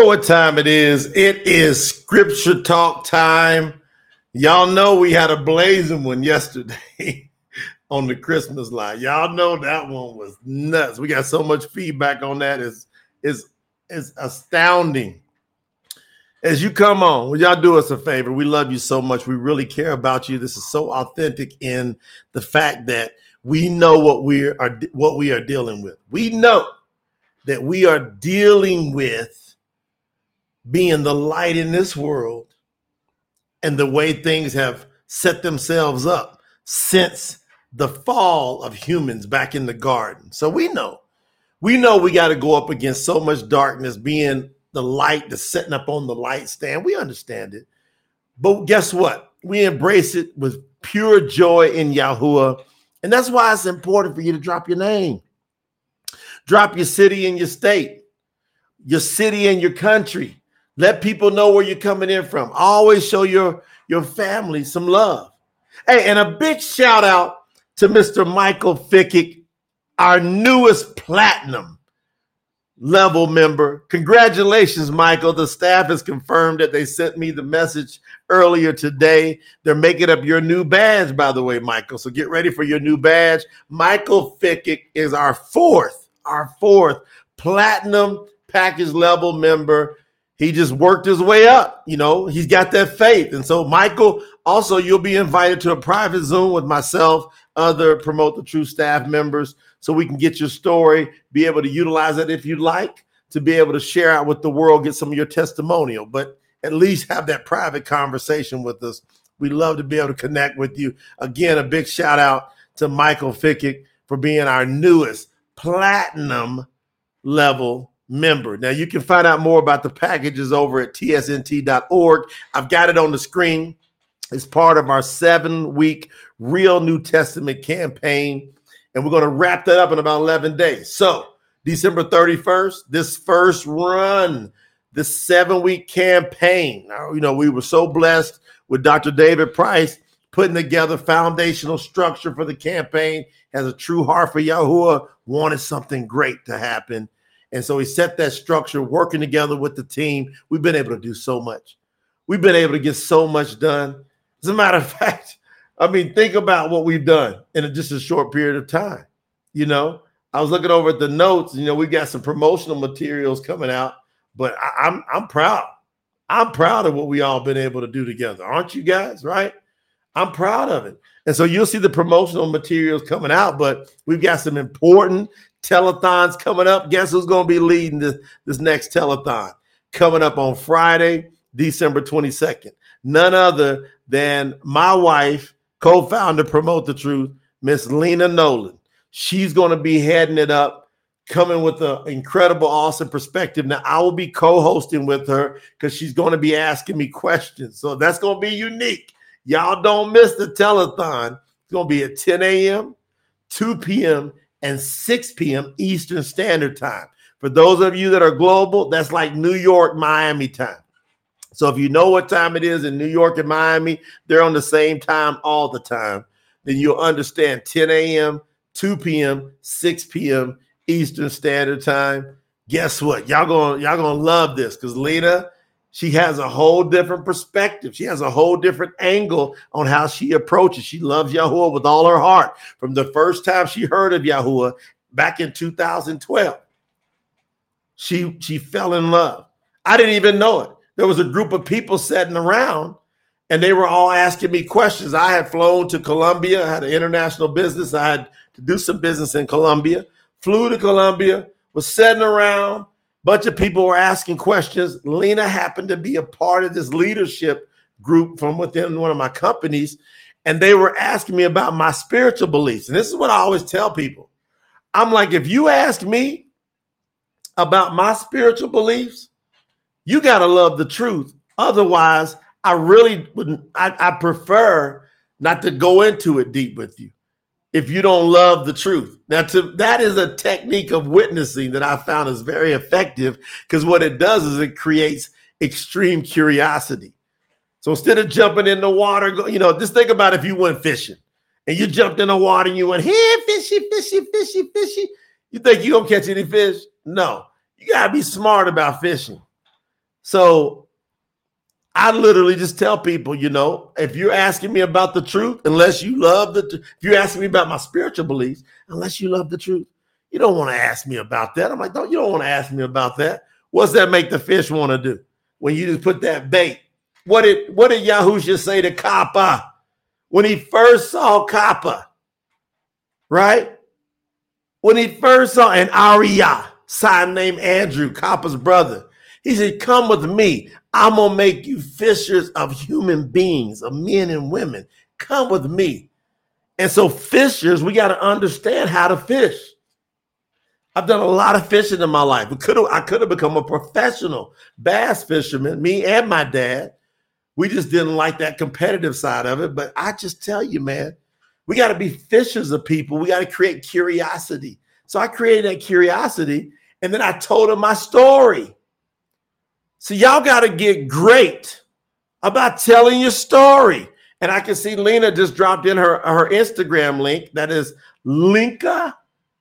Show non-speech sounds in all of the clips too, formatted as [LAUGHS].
Know what time it is. It is scripture talk time. Y'all know we had a blazing one yesterday [LAUGHS] on the Christmas line. Y'all know that one was nuts. We got so much feedback on that. It's, it's, it's astounding. As you come on, will y'all do us a favor? We love you so much. We really care about you. This is so authentic in the fact that we know what we are what we are dealing with. We know that we are dealing with being the light in this world and the way things have set themselves up since the fall of humans back in the garden. So we know, we know we got to go up against so much darkness being the light the setting up on the light stand. We understand it. But guess what? We embrace it with pure joy in Yahuwah. And that's why it's important for you to drop your name. Drop your city and your state, your city and your country. Let people know where you're coming in from. Always show your, your family some love. Hey, and a big shout out to Mr. Michael Fickick, our newest platinum level member. Congratulations, Michael. The staff has confirmed that they sent me the message earlier today. They're making up your new badge, by the way, Michael. So get ready for your new badge. Michael Fickick is our fourth, our fourth platinum package level member. He just worked his way up. You know, he's got that faith. And so, Michael, also, you'll be invited to a private Zoom with myself, other Promote the Truth staff members so we can get your story, be able to utilize it if you'd like, to be able to share out with the world, get some of your testimonial, but at least have that private conversation with us. We love to be able to connect with you. Again, a big shout out to Michael Fickick for being our newest platinum level member. Now, you can find out more about the packages over at tsnt.org. I've got it on the screen. It's part of our seven week Real New Testament campaign and we're going to wrap that up in about 11 days. So, December 31st, this first run, this seven week campaign. You know, we were so blessed with Dr. David Price putting together foundational structure for the campaign. Has a true heart for Yahuwah, wanted something great to happen. And so he set that structure, working together with the team. We've been able to do so much. We've been able to get so much done. As a matter of [LAUGHS] fact, I mean, think about what we've done in just a short period of time. You know, I was looking over at the notes. You know, we got some promotional materials coming out, but I, I'm I'm proud. I'm proud of what we all been able to do together, aren't you guys? Right? I'm proud of it. And so you'll see the promotional materials coming out, but we've got some important telethons coming up. Guess who's going to be leading this, this next telethon? Coming up on Friday, December 22nd. None other than my wife co-founder, Promote the Truth, Miss Lena Nolan. She's going to be heading it up, coming with an incredible, awesome perspective. Now, I will be co-hosting with her because she's going to be asking me questions. So that's going to be unique. Y'all don't miss the telethon. It's going to be at 10 a.m., 2 p.m., and 6 p.m. Eastern Standard Time. For those of you that are global, that's like New York, Miami time. So if you know what time it is in New York and Miami, they're on the same time all the time. Then you'll understand 10 a.m., 2 p.m., 6 p.m. Eastern Standard Time. Guess what? Y'all gonna y'all gonna love this because Lena, she has a whole different perspective. She has a whole different angle on how she approaches. She loves Yahuwah with all her heart. From the first time she heard of Yahuwah back in 2012, she she fell in love. I didn't even know it there was a group of people sitting around and they were all asking me questions. I had flown to Colombia, I had an international business. I had to do some business in Colombia, flew to Colombia, was sitting around. Bunch of people were asking questions. Lena happened to be a part of this leadership group from within one of my companies, and they were asking me about my spiritual beliefs. And this is what I always tell people I'm like, if you ask me about my spiritual beliefs, you got to love the truth. Otherwise, I really wouldn't, I, I prefer not to go into it deep with you if you don't love the truth. Now, to, that is a technique of witnessing that I found is very effective because what it does is it creates extreme curiosity. So instead of jumping in the water, you know, just think about if you went fishing and you jumped in the water and you went, hey, fishy, fishy, fishy, fishy. You think you gonna catch any fish? No. You gotta be smart about fishing. So I literally just tell people, you know, if you're asking me about the truth, unless you love the, if you're asking me about my spiritual beliefs, unless you love the truth, you don't want to ask me about that. I'm like, don't you don't want to ask me about that? What's that make the fish want to do when you just put that bait? What did what did Yahusha say to Kappa when he first saw Kappa? Right? When he first saw an Arya, son named Andrew, Kappa's brother, he said, Come with me. I'm going to make you fishers of human beings, of men and women. Come with me. And so, fishers, we got to understand how to fish. I've done a lot of fishing in my life. Could I could have become a professional bass fisherman, me and my dad. We just didn't like that competitive side of it. But I just tell you, man, we got to be fishers of people. We got to create curiosity. So I created that curiosity and then I told him my story. So y'all got to get great about telling your story. And I can see Lena just dropped in her, her Instagram link. That is Linka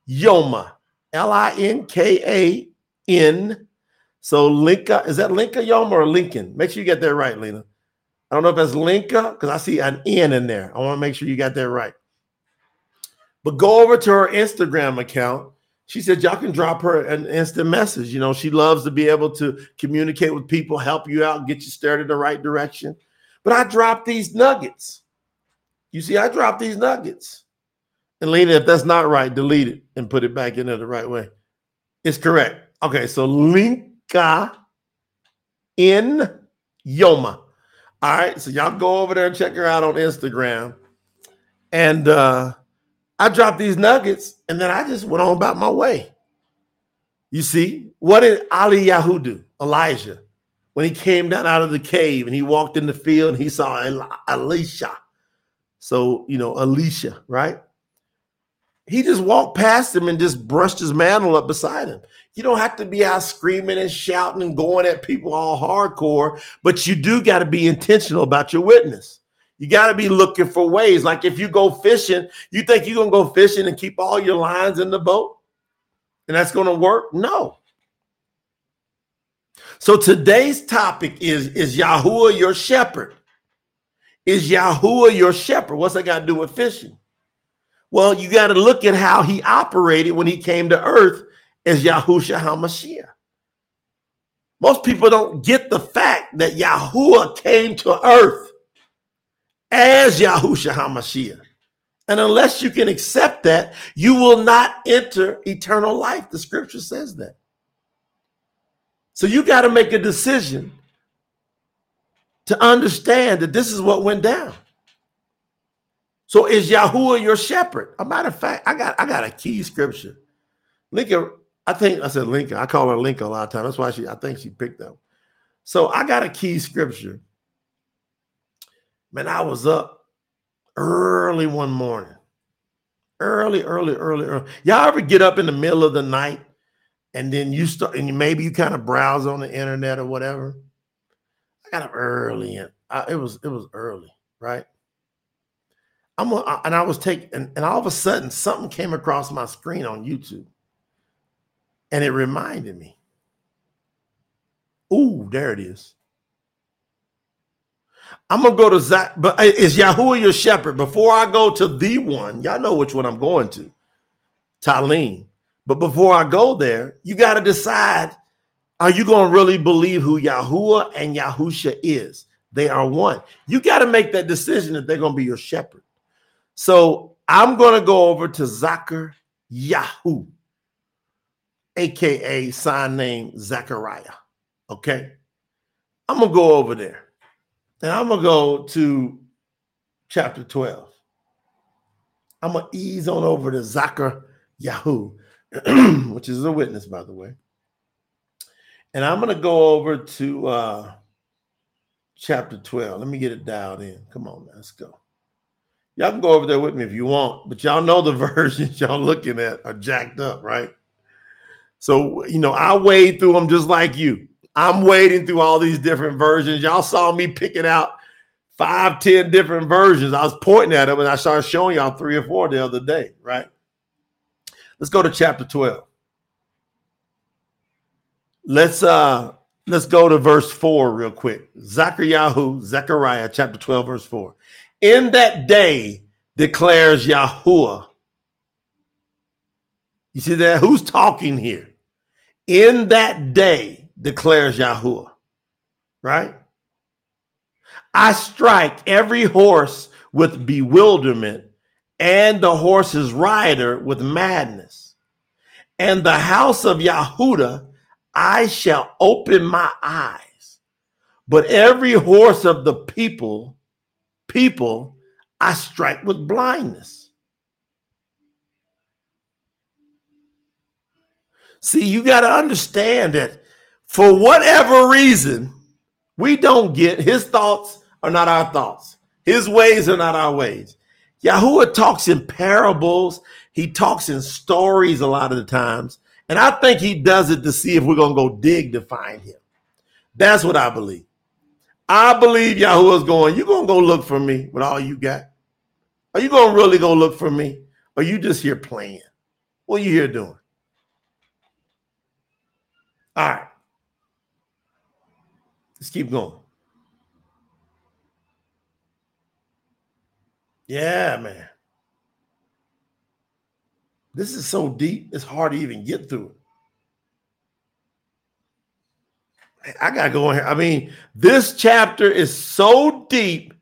Yoma, L I N K A N. So Linka, is that Linka Yoma or Lincoln? Make sure you get that right, Lena. I don't know if that's Linka because I see an N in there. I want to make sure you got that right. But go over to her Instagram account she said y'all can drop her an instant message. You know, she loves to be able to communicate with people, help you out, get you started in the right direction. But I dropped these nuggets. You see, I dropped these nuggets. And Lena, if that's not right, delete it and put it back in there the right way. It's correct. Okay, so Linka in Yoma. All right, so y'all go over there and check her out on Instagram. And uh I dropped these nuggets and then I just went on about my way. You see, what did Ali Yahu do? Elijah, when he came down out of the cave and he walked in the field, and he saw Elisha. So, you know, Elisha, right? He just walked past him and just brushed his mantle up beside him. You don't have to be out screaming and shouting and going at people all hardcore, but you do got to be intentional about your witness. You got to be looking for ways. Like if you go fishing, you think you're going to go fishing and keep all your lines in the boat and that's going to work? No. So today's topic is Is Yahuwah your shepherd? Is Yahuwah your shepherd? What's that got to do with fishing? Well, you got to look at how he operated when he came to earth as Yahusha HaMashiach. Most people don't get the fact that Yahuwah came to earth as Yahushua HaMashiach. And unless you can accept that, you will not enter eternal life. The scripture says that. So you got to make a decision to understand that this is what went down. So is Yahuwah your shepherd? A matter of fact, I got I got a key scripture. Lincoln, I think I said Lincoln. I call her Lincoln a lot of times. That's why she I think she picked up. So I got a key scripture Man, I was up early one morning. Early, early, early, early. Y'all ever get up in the middle of the night and then you start and maybe you kind of browse on the internet or whatever? I got up early and I, it was it was early, right? I'm a, and I was taking and, and all of a sudden something came across my screen on YouTube and it reminded me. Ooh, there it is. I'm gonna go to Zach, but is Yahuwah your shepherd? Before I go to the one, y'all know which one I'm going to, Tahliym. But before I go there, you got to decide: Are you to really believe who Yahuwah and Yahusha is? They are one. You got to make that decision that they're to be your shepherd. So I'm to go over to Zachar Yahu, aka sign name Zachariah. Okay, I'm gonna go over there. And I'm going to go to chapter 12. I'm going to ease on over to Zachar Yahoo, [CLEARS THROAT] which is a witness, by the way. And I'm going to go over to uh, chapter 12. Let me get it dialed in. Come on, let's go. Y'all can go over there with me if you want, but y'all know the [LAUGHS] versions y'all looking at are jacked up, right? So, you know, I wade through them just like you. I'm wading through all these different versions. Y'all saw me picking out five, ten different versions. I was pointing at them and I started showing y'all three or four the other day, right? Let's go to chapter 12. Let's uh let's go to verse 4 real quick. Zechariah, Zechariah chapter 12, verse 4. In that day declares Yahuwah. You see that? Who's talking here? In that day declares Yahuwah. Right? I strike every horse with bewilderment and the horse's rider with madness. And the house of Yahudah I shall open my eyes. But every horse of the people, people, I strike with blindness. See, you got to understand that for whatever reason, we don't get his thoughts are not our thoughts. His ways are not our ways. Yahuwah talks in parables. He talks in stories a lot of the times. And I think he does it to see if we're going to go dig to find him. That's what I believe. I believe Yahuwah's going, you're going to go look for me with all you got. Are you going to really go look for me? Or you just here playing? What are you here doing? All right. Let's keep going. Yeah, man. This is so deep, it's hard to even get through it. I gotta go in here. I mean, this chapter is so deep,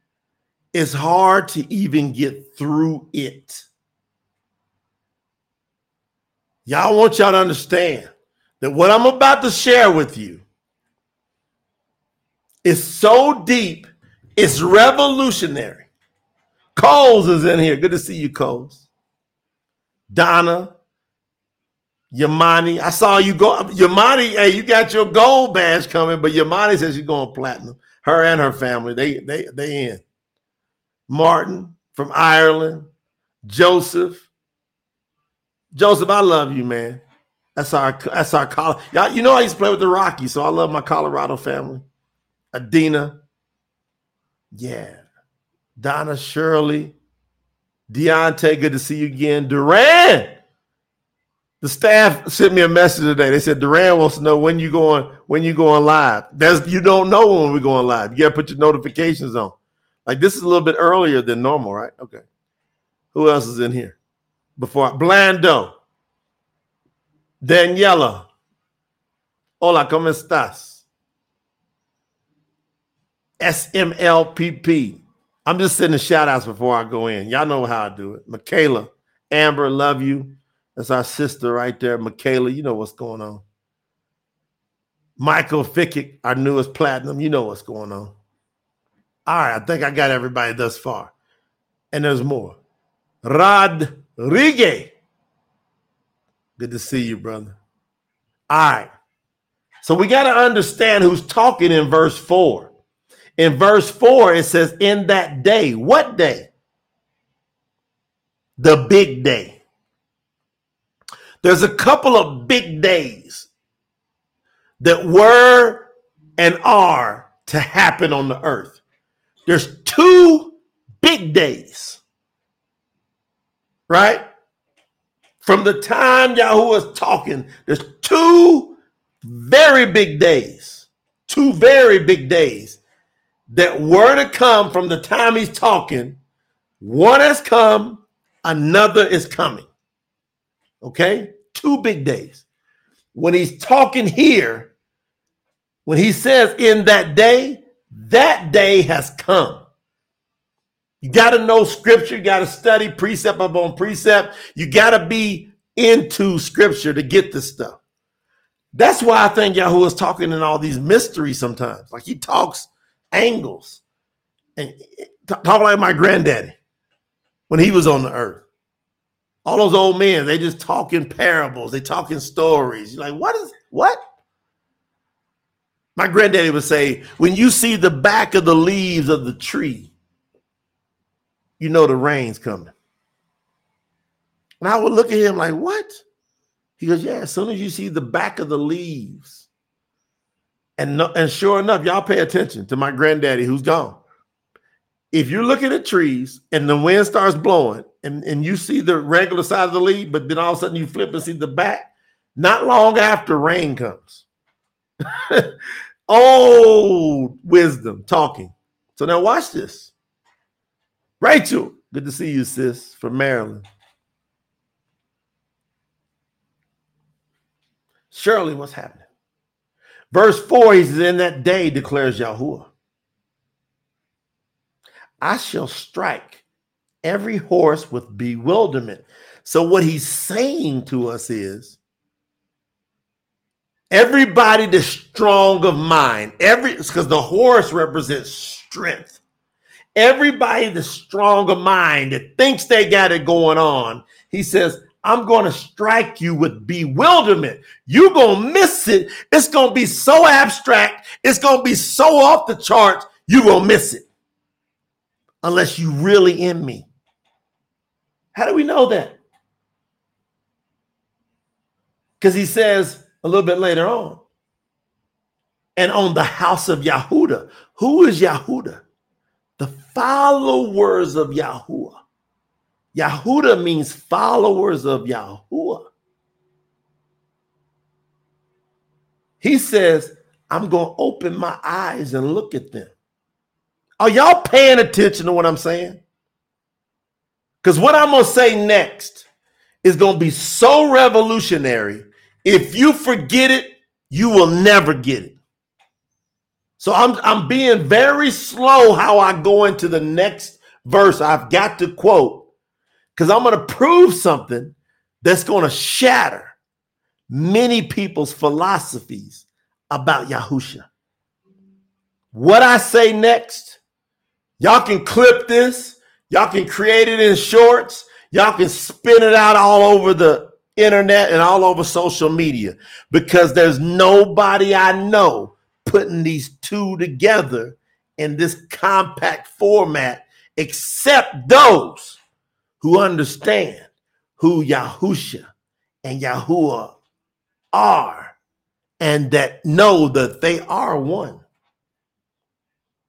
it's hard to even get through it. Y'all want y'all to understand that what I'm about to share with you is so deep, it's revolutionary. Coles is in here. Good to see you, Coles. Donna, Yamani. I saw you go. Yamani, hey, you got your gold badge coming, but Yamani says she's going platinum. Her and her family, they they they in. Martin from Ireland, Joseph. Joseph, I love you, man. That's our that's our college. Y'all, you know I used to play with the Rockies, so I love my Colorado family. Adina. Yeah. Donna Shirley. Deontay, good to see you again. Duran. The staff sent me a message today. They said Duran wants to know when you going when you going live. That's you don't know when we're going live. You gotta put your notifications on. Like this is a little bit earlier than normal, right? Okay. Who else is in here? Before I, Blando. Daniela. Hola, ¿cómo estás? SMLPP. I'm just sending shout outs before I go in. Y'all know how I do it. Michaela, Amber, love you. That's our sister right there. Michaela, you know what's going on. Michael Fickick, our newest platinum, you know what's going on. All right, I think I got everybody thus far. And there's more. Rodriguez. Good to see you, brother. All right. So we got to understand who's talking in verse 4. In verse 4, it says, In that day, what day? The big day. There's a couple of big days that were and are to happen on the earth. There's two big days, right? From the time Yahuwah is talking, there's two very big days, two very big days that were to come from the time he's talking. One has come, another is coming. Okay? Two big days. When he's talking here, when he says in that day, that day has come. You got to know scripture, you got to study precept upon precept. You got to be into scripture to get this stuff. That's why I think Yahweh is talking in all these mysteries sometimes. Like he talks angles and talk like my granddaddy when he was on the earth. All those old men, they just talking parables, they talking stories. You're like, what is what? My granddaddy would say, when you see the back of the leaves of the tree, you know the rain's coming. And I would look at him like, what? He goes, yeah, as soon as you see the back of the leaves, and and sure enough, y'all pay attention to my granddaddy who's gone. If you're looking at trees and the wind starts blowing and, and you see the regular side of the leaf, but then all of a sudden you flip and see the back, not long after rain comes. [LAUGHS] Old wisdom talking. So now watch this. Rachel, good to see you, sis, from Maryland. Shirley, what's happening? Verse 4, he says, In that day declares Yahuwah, I shall strike every horse with bewilderment. So, what he's saying to us is everybody that's strong of mind, every because the horse represents strength. Everybody that's strong of mind that thinks they got it going on, he says, I'm going to strike you with bewilderment. You're going to miss it. It's going to be so abstract. It's going to be so off the charts. You're going to miss it unless you really in me. How do we know that? Because he says a little bit later on, and on the house of Yahudah. Who is Yahudah? The followers of Yahuwah. Yahudah means followers of Yahuwah. He says, I'm going to open my eyes and look at them. Are y'all paying attention to what I'm saying? Because what I'm going to say next is going to be so revolutionary. If you forget it, you will never get it. So I'm, I'm being very slow how I go into the next verse. I've got to quote because I'm going to prove something that's going to shatter many people's philosophies about Yahusha. What I say next, y'all can clip this, y'all can create it in shorts, y'all can spin it out all over the internet and all over social media because there's nobody I know putting these two together in this compact format except those who understand who Yahusha and Yahuwah are and that know that they are one.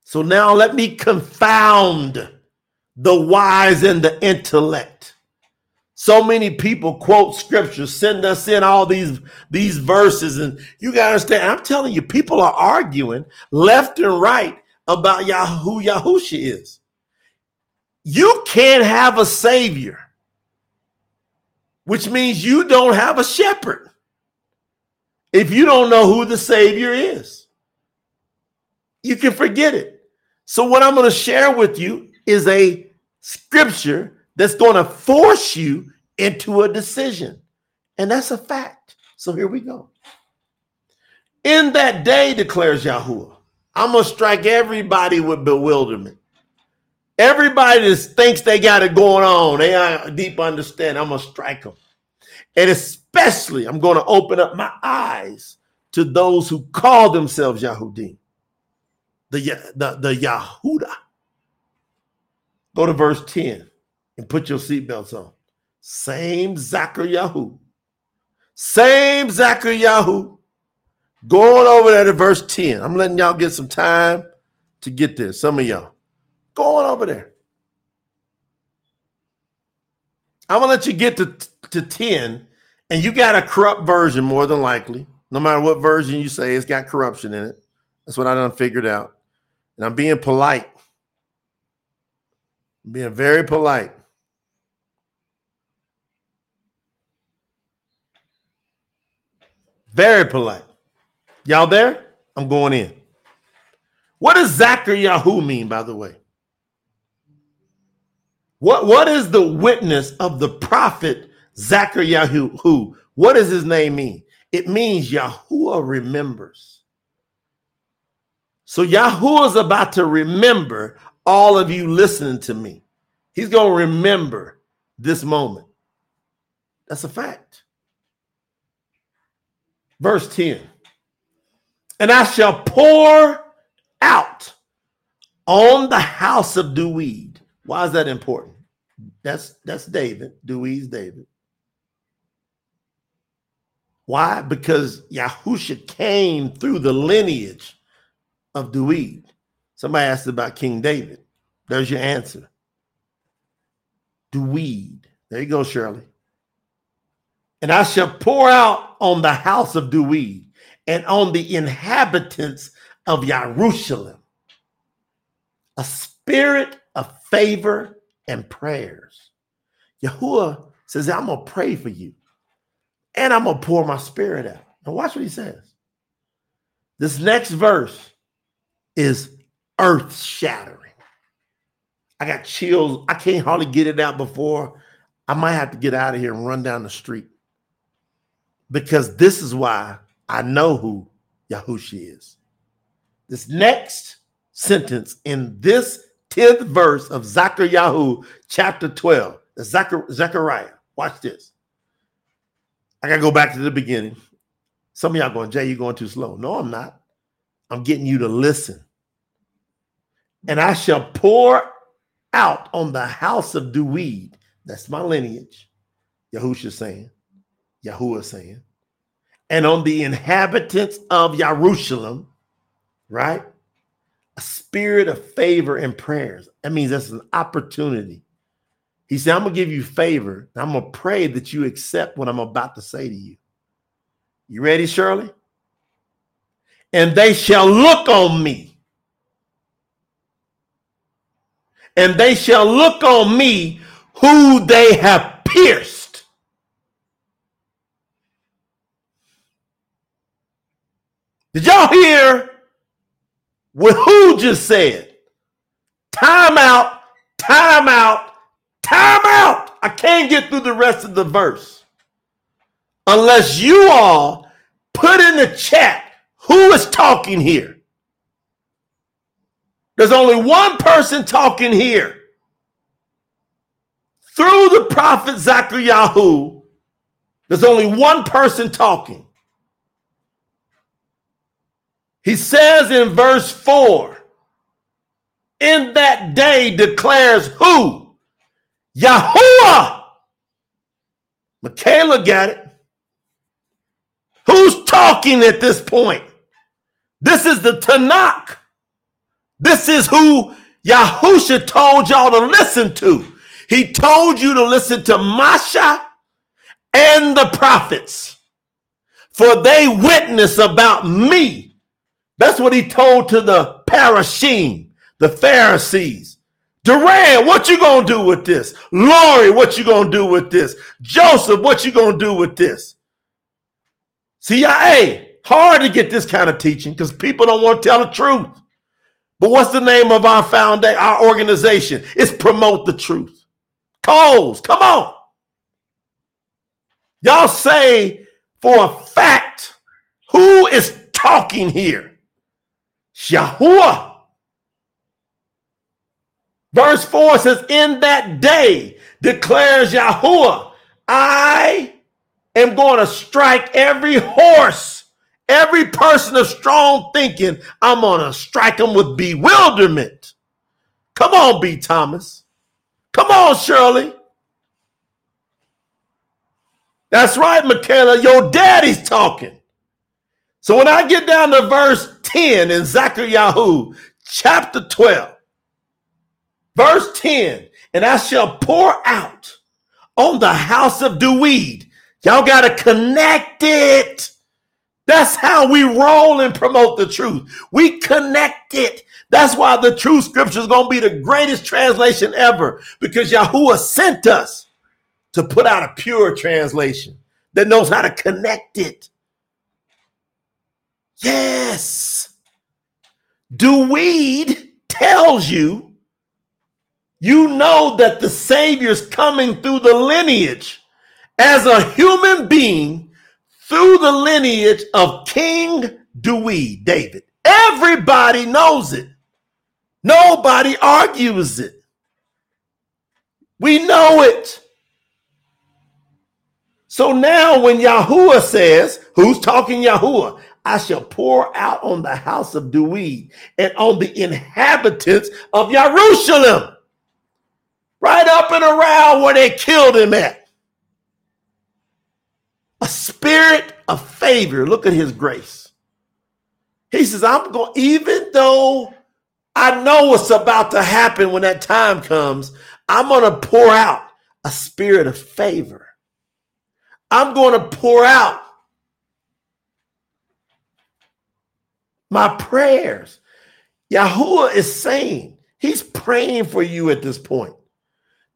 So now let me confound the wise and the intellect. So many people quote scripture, send us in all these, these verses, and you gotta understand. I'm telling you, people are arguing left and right about who Yahusha is. You can't have a savior, which means you don't have a shepherd if you don't know who the savior is. You can forget it. So, what I'm going to share with you is a scripture that's going to force you into a decision. And that's a fact. So, here we go. In that day, declares Yahuwah, I'm going to strike everybody with bewilderment. Everybody that thinks they got it going on, they are deep understanding. I'm gonna strike them, and especially I'm gonna open up my eyes to those who call themselves Yahudim, the the the Yahuda. Go to verse ten and put your seatbelts on. Same Zachariah, same Zachariah. Going over there to verse 10. I'm letting y'all get some time to get there. Some of y'all. Go on over there. I'm gonna let you get to, to 10, and you got a corrupt version more than likely. No matter what version you say, it's got corruption in it. That's what I done figured out. And I'm being polite. I'm being very polite. Very polite. Y'all there? I'm going in. What does Zachariah mean, by the way? What, what is the witness of the prophet Zachariah? Who? What does his name mean? It means Yahuwah remembers. So Yahuwah is about to remember all of you listening to me. He's going to remember this moment. That's a fact. Verse 10 And I shall pour out on the house of Dewey why is that important? That's that's David. Dewey's David. Why? Because Yahusha came through the lineage of Dewey. Somebody asked about King David. There's your answer. Dewey. There you go, Shirley. And I shall pour out on the house of Dewey and on the inhabitants of Jerusalem, a spirit favor and prayers. Yahuwah says, I'm going to pray for you and I'm going to pour my spirit out. Now, watch what he says. This next verse is earth shattering. I got chills. I can't hardly get it out before I might have to get out of here and run down the street because this is why I know who Yahushua is. This next sentence in this 10th verse of Zechariah chapter 12, Zechariah. Watch this. I got to go back to the beginning. Some of y'all going, Jay, you're going too slow. No, I'm not. I'm getting you to listen. And I shall pour out on the house of Duweed. That's my lineage. Yahusha saying, Yahuwah saying, and on the inhabitants of Jerusalem, right? A spirit of favor and prayers. That means that's an opportunity. He said, I'm gonna give you favor. I'm gonna pray that you accept what I'm about to say to you. You ready, Shirley? And they shall look on me. And they shall look on me who they have pierced. Did y'all hear what who just said? Time out, time out, time out. I can't get through the rest of the verse unless you all put in the chat who is talking here. There's only one person talking here. Through the prophet Zachariah, there's only one person talking. He says in verse 4 In that day declares who? Yahuwah. Michaela got it. Who's talking at this point? This is the Tanakh. This is who Yahusha told y'all to listen to. He told you to listen to Masha and the prophets, for they witness about me. That's what he told to the Parashim, the Pharisees. Duran, what you gonna do with this? Lori, what you gonna do with this? Joseph, what you gonna do with this? CIA, hard to get this kind of teaching because people don't want to tell the truth. But what's the name of our foundation, our organization? It's promote the truth. Coles, come on. Y'all say for a fact who is talking here? Yahuwah. Verse 4 says, In that day declares Yahuwah, I am going to strike every horse Every person of strong thinking, I'm going to strike them with bewilderment. Come on, B. Thomas. Come on, Shirley. That's right, Michaela. Your daddy's talking. So when I get down to verse 10 in Zechariah chapter 12, verse 10, and I shall pour out on the house of Duweed. Y'all got to connect it. That's how we roll and promote the truth. We connect it. That's why the true scripture is going to be the greatest translation ever because Yahuwah sent us to put out a pure translation that knows how to connect it. Yes. Duweed tells you, you know that the Savior's coming through the lineage as a human being through the lineage of King Dewey, David. Everybody knows it. Nobody argues it. We know it. So now when Yahuwah says, who's talking Yahuwah? I shall pour out on the house of Dewey and on the inhabitants of Jerusalem. Right up and around where they killed him at a spirit of favor. Look at his grace. He says, I'm going, even though I know what's about to happen when that time comes, I'm going to pour out a spirit of favor. I'm going to pour out my prayers. Yahuwah is saying, He's praying for you at this point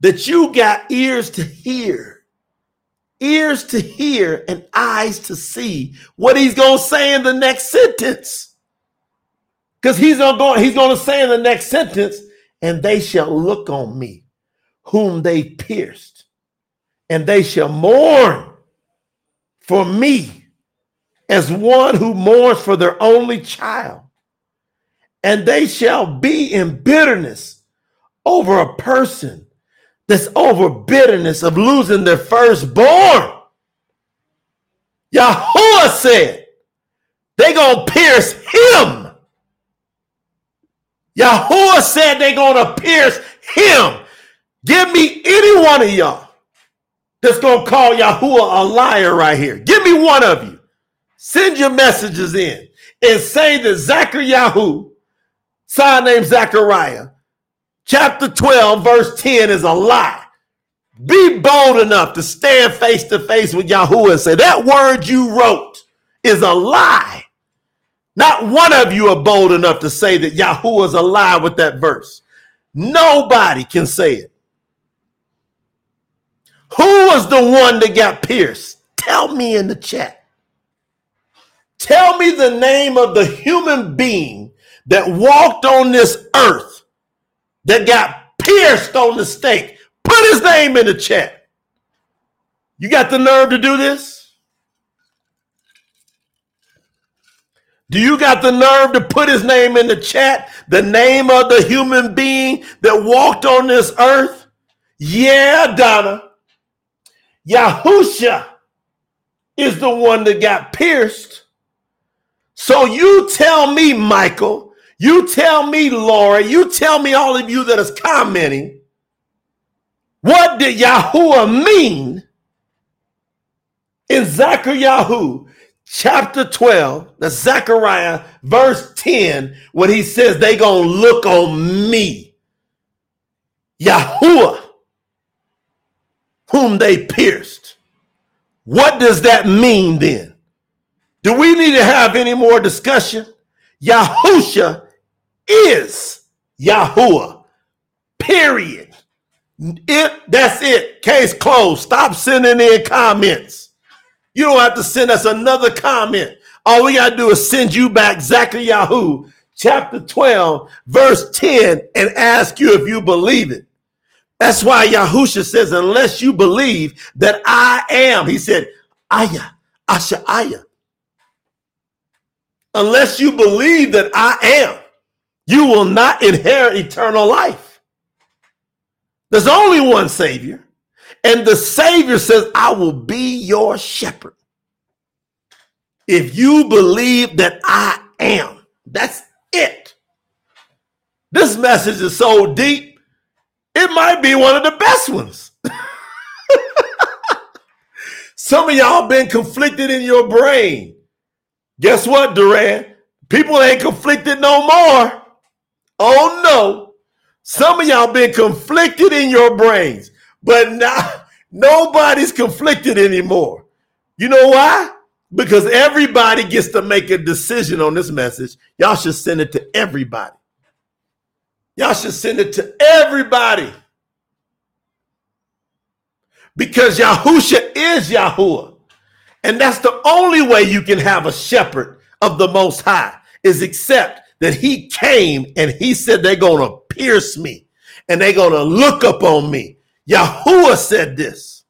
that you got ears to hear, ears to hear, and eyes to see what He's going to say in the next sentence. Because He's going he's going to say in the next sentence, and they shall look on me, whom they pierced, and they shall mourn for me as one who mourns for their only child and they shall be in bitterness over a person that's over bitterness of losing their firstborn. Yahuwah said they gonna pierce him. Yahuwah said they gonna pierce him. Give me any one of y'all that's gonna call Yahuwah a liar right here. Give me one of you. Send your messages in and say that Zachariah sign named Zachariah, chapter 12, verse 10 is a lie. Be bold enough to stand face to face with Yahuwah and say, That word you wrote is a lie. Not one of you are bold enough to say that Yahuwah is a lie with that verse. Nobody can say it. Who was the one that got pierced? Tell me in the chat. Tell me the name of the human being that walked on this earth that got pierced on the stake. Put his name in the chat. You got the nerve to do this? Do you got the nerve to put his name in the chat? The name of the human being that walked on this earth? Yeah, Donna. Yahusha is the one that got pierced. So you tell me, Michael, you tell me, Laura, you tell me, all of you that is commenting, what did Yahuwah mean in Zechariah chapter 12, the Zechariah verse 10, when he says they gonna look on me, Yahuwah, whom they pierced. What does that mean then? Do we need to have any more discussion? Yahusha is Yahuwah. Period. It that's it. Case closed. Stop sending in comments. You don't have to send us another comment. All we gotta do is send you back Zechariah chapter 12, verse 10, and ask you if you believe it. That's why Yahusha says, unless you believe that I am, he said, Aya, Asha Aya. Unless you believe that I am, you will not inherit eternal life. There's only one Savior, and the Savior says, I will be your shepherd. If you believe that I am, that's it. This message is so deep, it might be one of the best ones. [LAUGHS] Some of y'all been conflicted in your brain. Guess what, Duran? People ain't conflicted no more. Oh no. Some of y'all been conflicted in your brains, but now [LAUGHS] nobody's conflicted anymore. You know why? Because everybody gets to make a decision on this message. Y'all should send it to everybody. Y'all should send it to everybody. Because Yahusha is Yahuwah. And that's the only way you can have a shepherd of the Most High is except that he came and he said they're going to pierce me and they're going to look up on me. Yahuwah said this.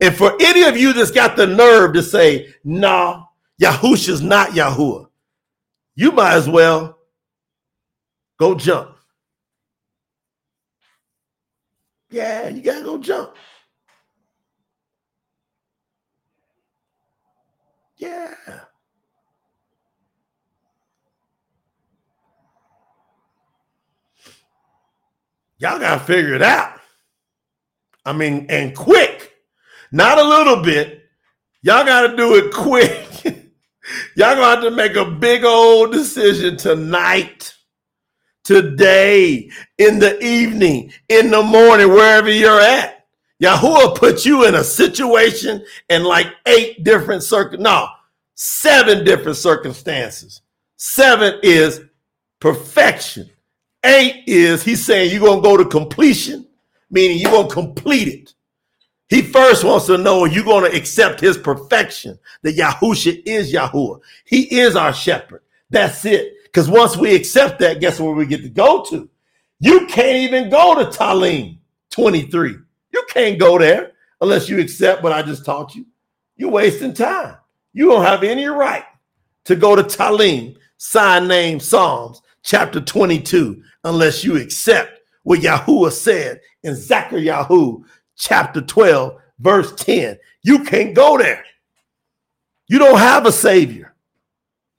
And for any of you that's got the nerve to say, nah, Yahusha's not Yahuwah, you might as well go jump. Yeah, you got to go jump. Yeah. Y'all got to figure it out. I mean, and quick, not a little bit. Y'all got to do it quick. [LAUGHS] Y'all gonna have to make a big old decision tonight, today, in the evening, in the morning, wherever you're at. Yahuwah put you in a situation in like eight different circum, no, seven different circumstances. Seven is perfection. Eight is he's saying you're to go to completion, meaning you're to complete it. He first wants to know are you going to accept his perfection? That Yahusha is Yahuwah. He is our shepherd. That's it. Because once we accept that, guess where we get to go to? You can't even go to Tahliym 23. You can't go there unless you accept what I just taught you. You're wasting time. You don't have any right to go to Tahliym, sign name Psalms, chapter 22, unless you accept what Yahuwah said in Zechariah chapter 12, verse 10. You can't go there. You don't have a savior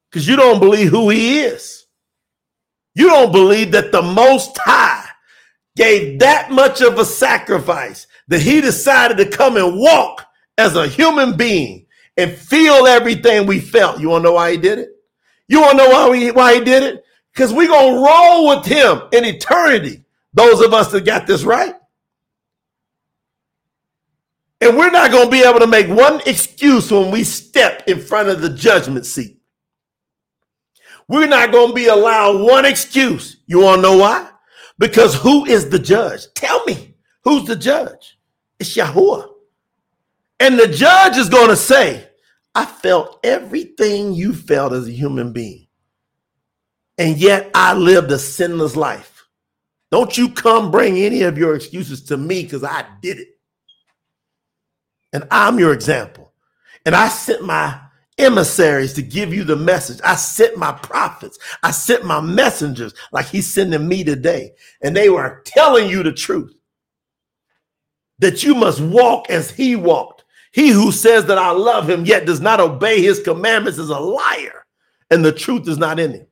because you don't believe who he is. You don't believe that the Most High gave that much of a sacrifice that he decided to come and walk as a human being and feel everything we felt. You want to know why he did it? You want to know why, we, why he did it? Because we're going to roll with him in eternity. Those of us that got this right. And we're not going to be able to make one excuse when we step in front of the judgment seat. We're not going to be allowed one excuse. You want to know why? Because who is the judge? Tell me, who's the judge? It's Yahuwah. And the judge is going to say, I felt everything you felt as a human being. And yet I lived a sinless life. Don't you come bring any of your excuses to me because I did it and I'm your example. And I sent my emissaries to give you the message. I sent my prophets. I sent my messengers like he's sending me today. And they were telling you the truth that you must walk as he walked. He who says that I love him yet does not obey his commandments is a liar, and the truth is not in him.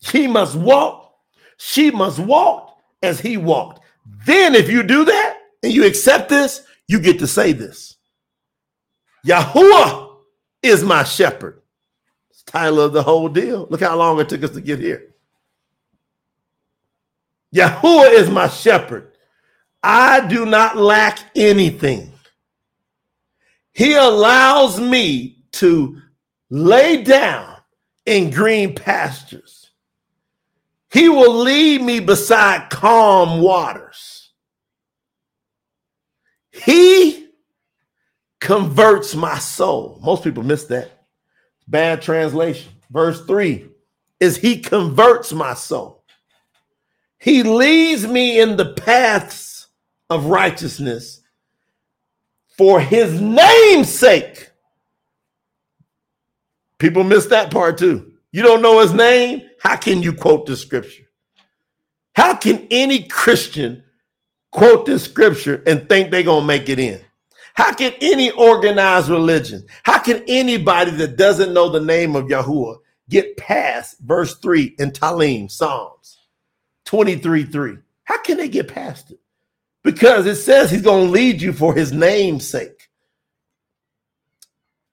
He must walk, she must walk as he walked. Then, if you do that, and you accept this, you get to say this. Yahuwah is my shepherd. It's title of the whole deal. Look how long it took us to get here. Yahuwah is my shepherd. I do not lack anything. He allows me to lay down in green pastures. He will lead me beside calm waters. He converts my soul. Most people miss that. Bad translation. Verse 3 is He converts my soul. He leads me in the paths of righteousness for His name's sake. People miss that part too. You don't know His name? How can you quote the scripture? How can any Christian quote this scripture and think they're going to make it in? How can any organized religion, how can anybody that doesn't know the name of Yahuwah get past verse 3 in Tahliym, Psalms 23 3? How can they get past it? Because it says he's going to lead you for his name's sake.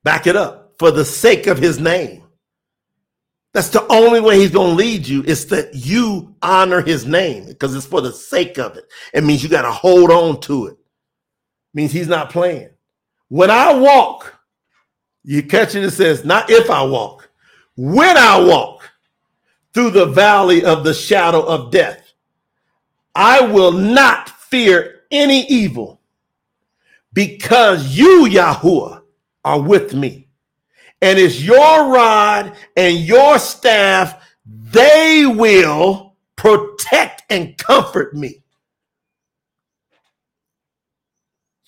Back it up for the sake of his name. That's the only way he's going to lead you is that you honor his name because it's for the sake of it. It means you got to hold on to it. Means he's not playing. When I walk, you catch it, it says, not if I walk, when I walk through the valley of the shadow of death, I will not fear any evil because you, Yahuwah, are with me and it's your rod and your staff, they will protect and comfort me.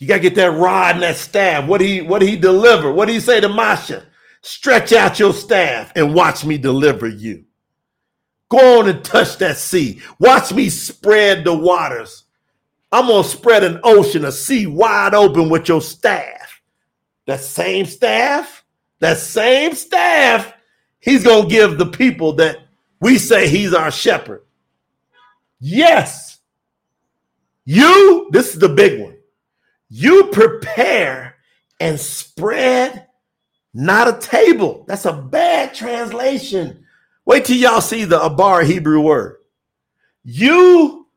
You gotta get that rod and that staff. What he what he deliver? What did he say to Masha? Stretch out your staff and watch me deliver you. Go on and touch that sea. Watch me spread the waters. I'm gonna spread an ocean, a sea wide open with your staff. That same staff that same staff, he's to give the people that we say he's our shepherd. Yes. You, this is the big one. You prepare and spread not a table. That's a bad translation. Wait till y'all see the Abar Hebrew word. You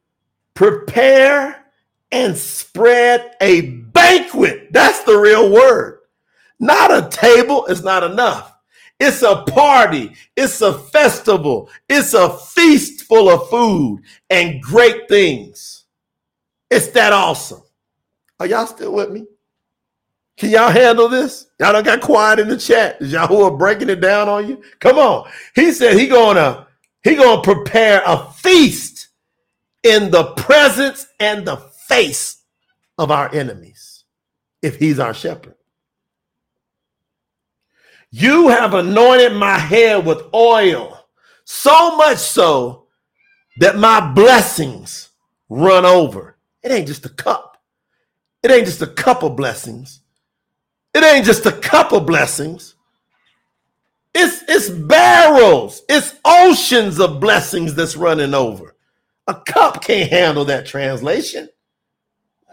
prepare and spread a banquet. That's the real word. Not a table is not enough. It's a party. It's a festival. It's a feast full of food and great things. It's that awesome. Are y'all still with me? Can y'all handle this? Y'all don't got quiet in the chat. Is y'all who are breaking it down on you? Come on. He said he gonna he gonna prepare a feast in the presence and the face of our enemies if he's our shepherd. You have anointed my head with oil, so much so that my blessings run over. It ain't just a cup. It ain't just a cup of blessings. It ain't just a cup of blessings. It's it's barrels, it's oceans of blessings that's running over. A cup can't handle that translation.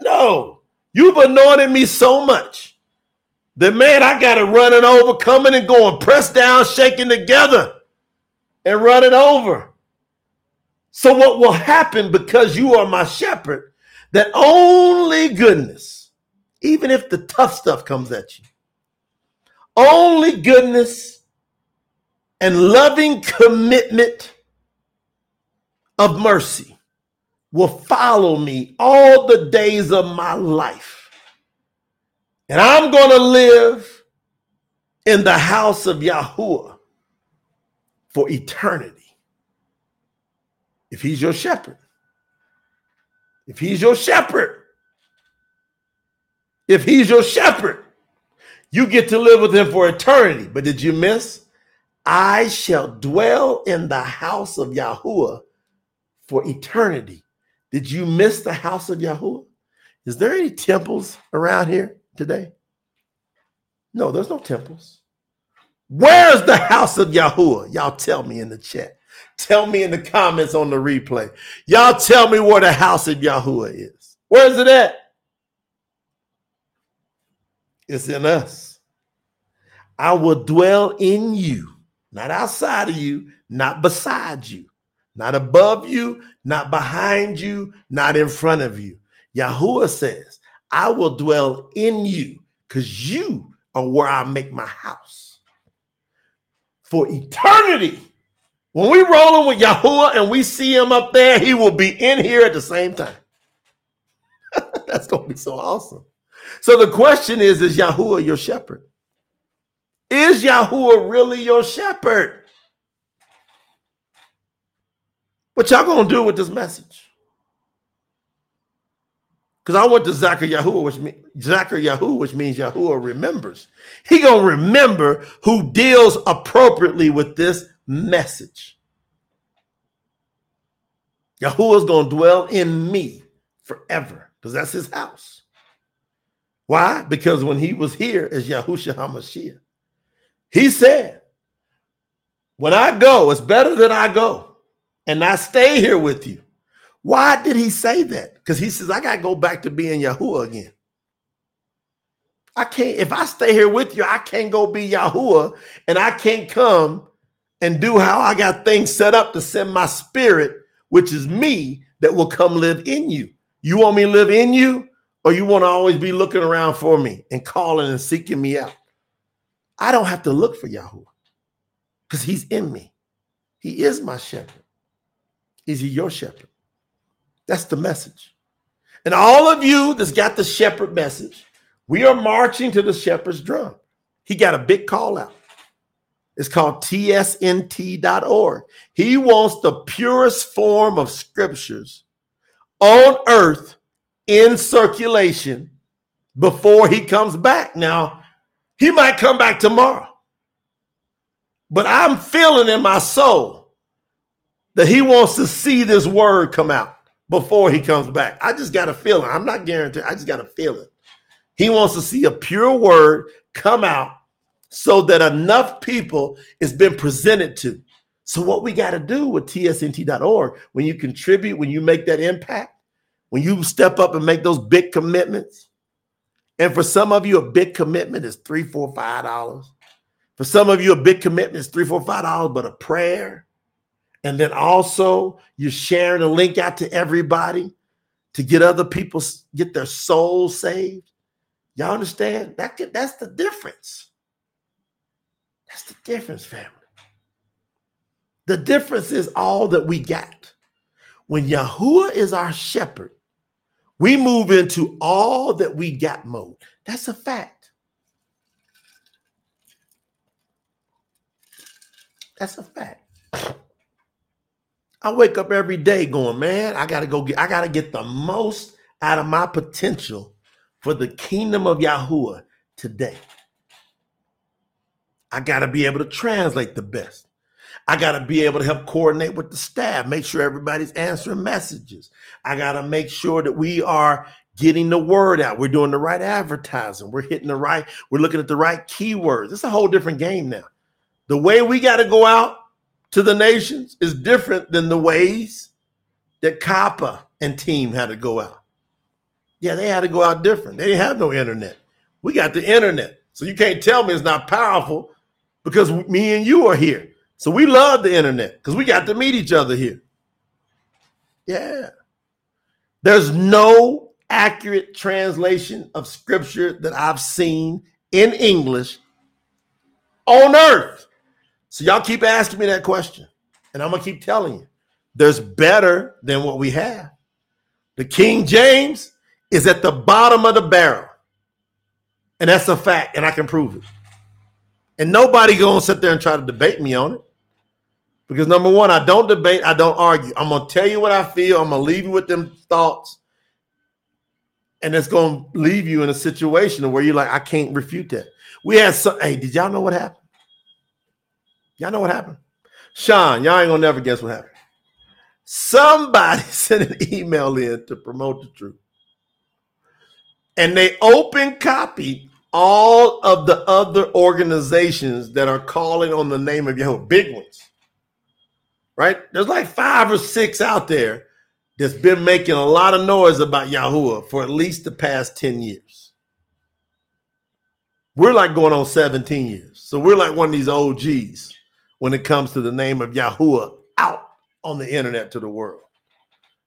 No, you've anointed me so much that man, I got it running over, coming and going, pressed down, shaking together, and running over. So, what will happen because you are my shepherd? That only goodness even if the tough stuff comes at you. Only goodness and loving commitment of mercy will follow me all the days of my life. And I'm going to live in the house of Yahuwah for eternity. If he's your shepherd, if he's your shepherd, if he's your shepherd, you get to live with him for eternity. But did you miss? I shall dwell in the house of Yahuwah for eternity. Did you miss the house of Yahuwah? Is there any temples around here today? No, there's no temples. Where's the house of Yahuwah? Y'all tell me in the chat. Tell me in the comments on the replay. Y'all tell me where the house of Yahuwah is. Where's it at? It's in us. I will dwell in you, not outside of you, not beside you, not above you, not behind you, not in front of you. Yahuwah says, I will dwell in you because you are where I make my house for eternity. When we rolling with Yahuwah and we see him up there, he will be in here at the same time. [LAUGHS] That's going to be so awesome. So the question is Is Yahuwah your shepherd? Is Yahuwah really your shepherd? What y'all gonna do with this message? Because I went to Zachar Yahuwah, which means Zachar which means Yahuwah remembers. He gonna remember who deals appropriately with this message. Yahuwah's gonna dwell in me forever, because that's his house. Why? Because when he was here as Yahushua HaMashiach, he said, When I go, it's better that I go and I stay here with you. Why did he say that? Because he says, I got to go back to being Yahuwah again. I can't, if I stay here with you, I can't go be Yahuwah and I can't come and do how I got things set up to send my spirit, which is me, that will come live in you. You want me to live in you? or you want to always be looking around for me and calling and seeking me out. I don't have to look for Yahweh because he's in me. He is my shepherd. Is he your shepherd? That's the message. And all of you that's got the shepherd message, we are marching to the shepherd's drum. He got a big call out. It's called tsnt.org. He wants the purest form of scriptures on earth in circulation before he comes back. Now, he might come back tomorrow, but I'm feeling in my soul that he wants to see this word come out before he comes back. I just got a feeling. I'm not guaranteed. I just got a feeling. He wants to see a pure word come out so that enough people is been presented to. So what we got to do with tsnt.org when you contribute, when you make that impact, when you step up and make those big commitments, and for some of you, a big commitment is three, four, five dollars. For some of you, a big commitment is three, four, five dollars, but a prayer. And then also you're sharing a link out to everybody to get other people get their souls saved. Y'all understand? That that's the difference. That's the difference, family. The difference is all that we got. When Yahuwah is our shepherd, we move into all that we got mode. That's a fact. That's a fact. I wake up every day going, man, I gotta go get, I gotta get the most out of my potential for the kingdom of Yahuwah today. I gotta be able to translate the best. I got to be able to help coordinate with the staff, make sure everybody's answering messages. I got to make sure that we are getting the word out. We're doing the right advertising. We're hitting the right, we're looking at the right keywords. It's a whole different game now. The way we got to go out to the nations is different than the ways that Kepha and team had to go out. Yeah, they had to go out different. They didn't have no internet. We got the internet. So you can't tell me it's not powerful because me and you are here. So we love the internet because we got to meet each other here. Yeah. There's no accurate translation of scripture that I've seen in English on earth. So y'all keep asking me that question. And I'm going to keep telling you there's better than what we have. The King James is at the bottom of the barrel. And that's a fact, and I can prove it. And nobody gonna sit there and try to debate me on it. Because number one, I don't debate, I don't argue. I'm gonna tell you what I feel. I'm gonna leave you with them thoughts, and it's gonna leave you in a situation where you're like, I can't refute that. We had some. Hey, did y'all know what happened? Y'all know what happened? Sean, y'all ain't gonna never guess what happened. Somebody [LAUGHS] sent an email in to promote the truth, and they open copied all of the other organizations that are calling on the name of Yahweh, big ones right? There's like five or six out there that's been making a lot of noise about Yahuwah for at least the past 10 years. We're like going on 17 years. So we're like one of these OGs when it comes to the name of Yahuwah out on the internet to the world,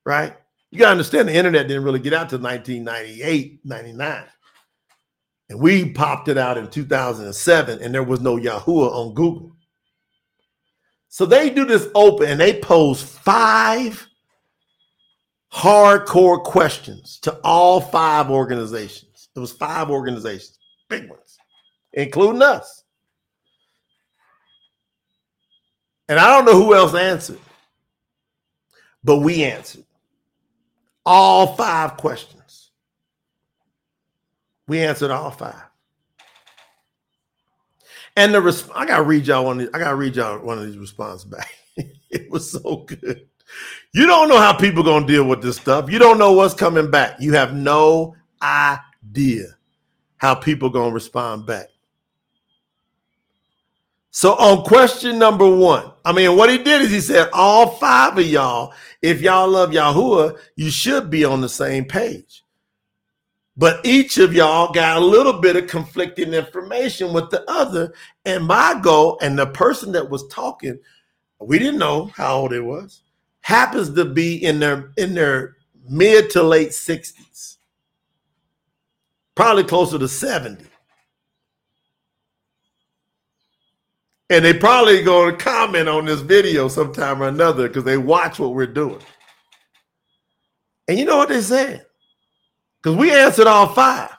right? You got to understand the internet didn't really get out to 1998, 99. And we popped it out in 2007, and there was no Yahuwah on Google. So they do this open and they pose five hardcore questions to all five organizations. It was five organizations, big ones, including us. And I don't know who else answered, but we answered all five questions. We answered all five. And the resp- I gotta read y'all one. These, I gotta read y'all one of these responses back. [LAUGHS] it was so good. You don't know how people gonna deal with this stuff. You don't know what's coming back. You have no idea how people gonna respond back. So on question number one, I mean, what he did is he said, all five of y'all, if y'all love Yahuwah, you should be on the same page. But each of y'all got a little bit of conflicting information with the other. And my goal, and the person that was talking, we didn't know how old it was, happens to be in their in their mid to late 60s. Probably closer to 70. And they probably to comment on this video sometime or another because they watch what we're doing. And you know what they said? Because we answered all five.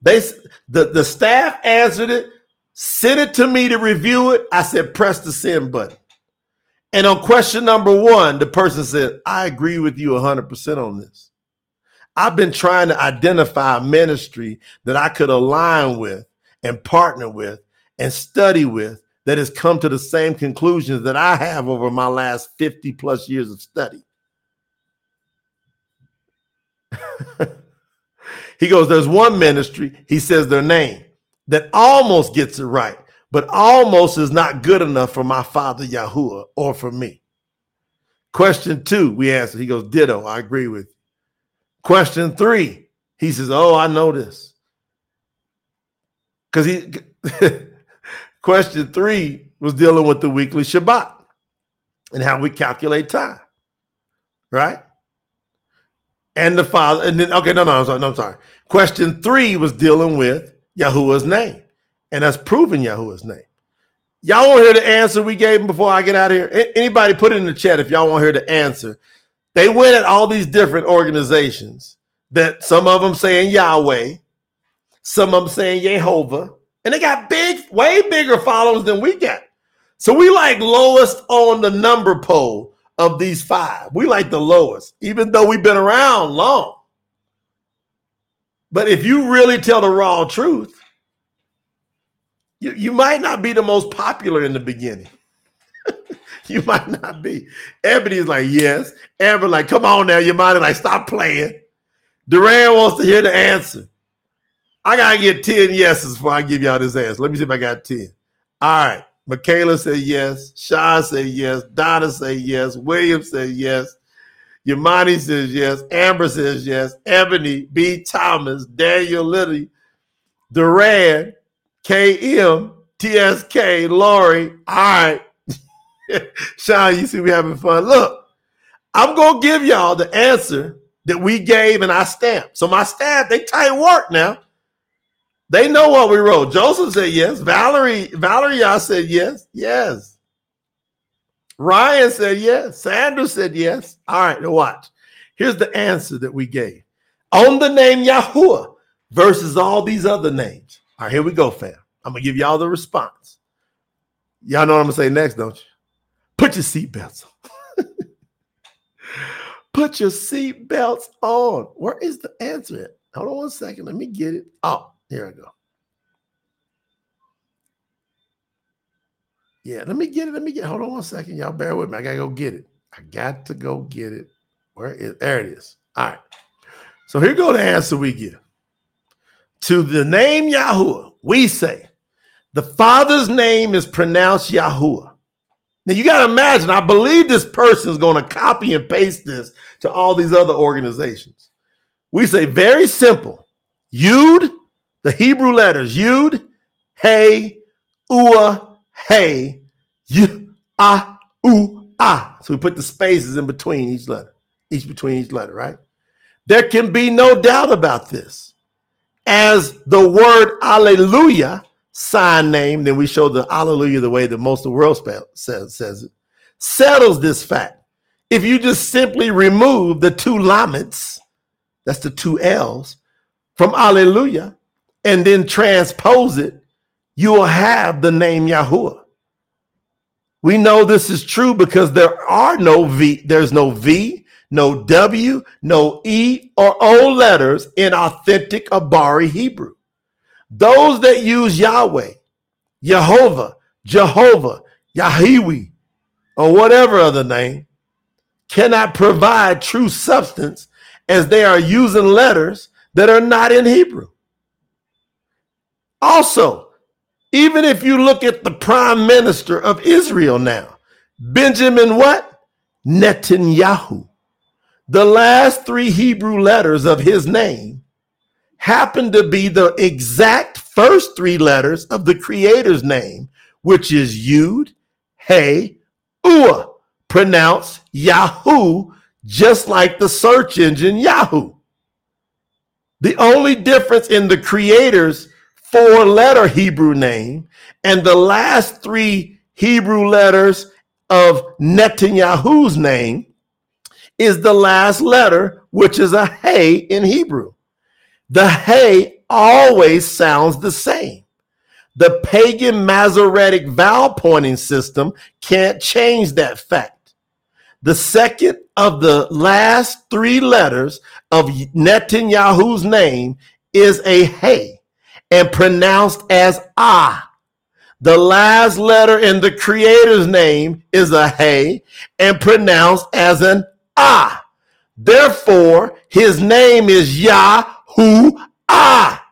They the, the staff answered it, sent it to me to review it. I said, press the send button. And on question number one, the person said, I agree with you 100% on this. I've been trying to identify a ministry that I could align with and partner with and study with that has come to the same conclusions that I have over my last 50 plus years of study. [LAUGHS] He goes, There's one ministry, he says their name, that almost gets it right, but almost is not good enough for my father Yahuwah or for me. Question two, we answer. He goes, Ditto, I agree with you. Question three, he says, Oh, I know this. Because he [LAUGHS] question three was dealing with the weekly Shabbat and how we calculate time. Right? And the Father. And then, okay, no, no, I'm sorry, no, I'm sorry. Question three was dealing with Yahuwah's name, and that's proving Yahuwah's name. Y'all want to hear the answer we gave them before I get out of here? Anybody put it in the chat if y'all want to hear the answer. They went at all these different organizations that some of them saying Yahweh, some of them saying Jehovah, and they got big, way bigger followers than we got. So we like lowest on the number pole of these five. We like the lowest, even though we've been around long. But if you really tell the raw truth, you, you might not be the most popular in the beginning. [LAUGHS] you might not be. Ebony's like, yes. Amber like, come on now, you might like, stop playing. Duran wants to hear the answer. I gotta get 10 yeses before I give y'all this answer. Let me see if I got 10. All right. Michaela said yes. Sean said yes. Donna said yes. William said yes. Yamani says yes. Amber says yes. Ebony, B. Thomas, Daniel Liddy, Duran, KM, TSK, Lori. All right. [LAUGHS] Sean, you see we having fun. Look, I'm gonna give y'all the answer that we gave and I stamped. So my staff, they tight work now. They know what we wrote. Joseph said yes. Valerie, Valerie, y'all said yes. Yes. Ryan said yes. Sandra said yes. All right, now watch. Here's the answer that we gave. On the name Yahuwah versus all these other names. All right, here we go, fam. I'm gonna give y'all the response. Y'all know what I'm gonna say next, don't you? Put your seatbelts on. [LAUGHS] Put your seatbelts on. Where is the answer at? Hold on one second. Let me get it. Oh, here I go. Yeah, let me get it. Let me get. Hold on one second, y'all. Bear with me. I gotta go get it. I got to go get it. Where is? There it is. All right. So here go the answer we give. To the name Yahuwah, we say the Father's name is pronounced Yahuwah. Now you got to imagine. I believe this person is going to copy and paste this to all these other organizations. We say very simple. Yud the Hebrew letters Yud, Hey, Ua, Hey, U, Ah, U, Ah. So we put the spaces in between each letter, each between each letter, right? There can be no doubt about this. As the word Alleluia, sign name, then we show the Alleluia the way that most of the world spell, says, says it, settles this fact. If you just simply remove the two lamets, that's the two L's, from Alleluia, and then transpose it, you will have the name Yahuwah. We know this is true because there are no V, there's no V, no W, no E or O letters in authentic Abari Hebrew. Those that use Yahweh, Jehovah, Jehovah, Yahiwi, or whatever other name cannot provide true substance as they are using letters that are not in Hebrew. Also, even if you look at the prime minister of Israel now, Benjamin what? Netanyahu. The last three Hebrew letters of his name happen to be the exact first three letters of the creator's name, which is Yud, Hey, Ua, pronounced Yahoo, just like the search engine Yahoo. The only difference in the creator's four letter Hebrew name and the last three Hebrew letters of Netanyahu's name is the last letter, which is a hey in Hebrew. The hey always sounds the same. The pagan Masoretic vowel pointing system can't change that fact. The second of the last three letters of Netanyahu's name is a hey and pronounced as Ah. The last letter in the creator's name is a Hey and pronounced as an Ah. Therefore, his name is Yahoo Ah.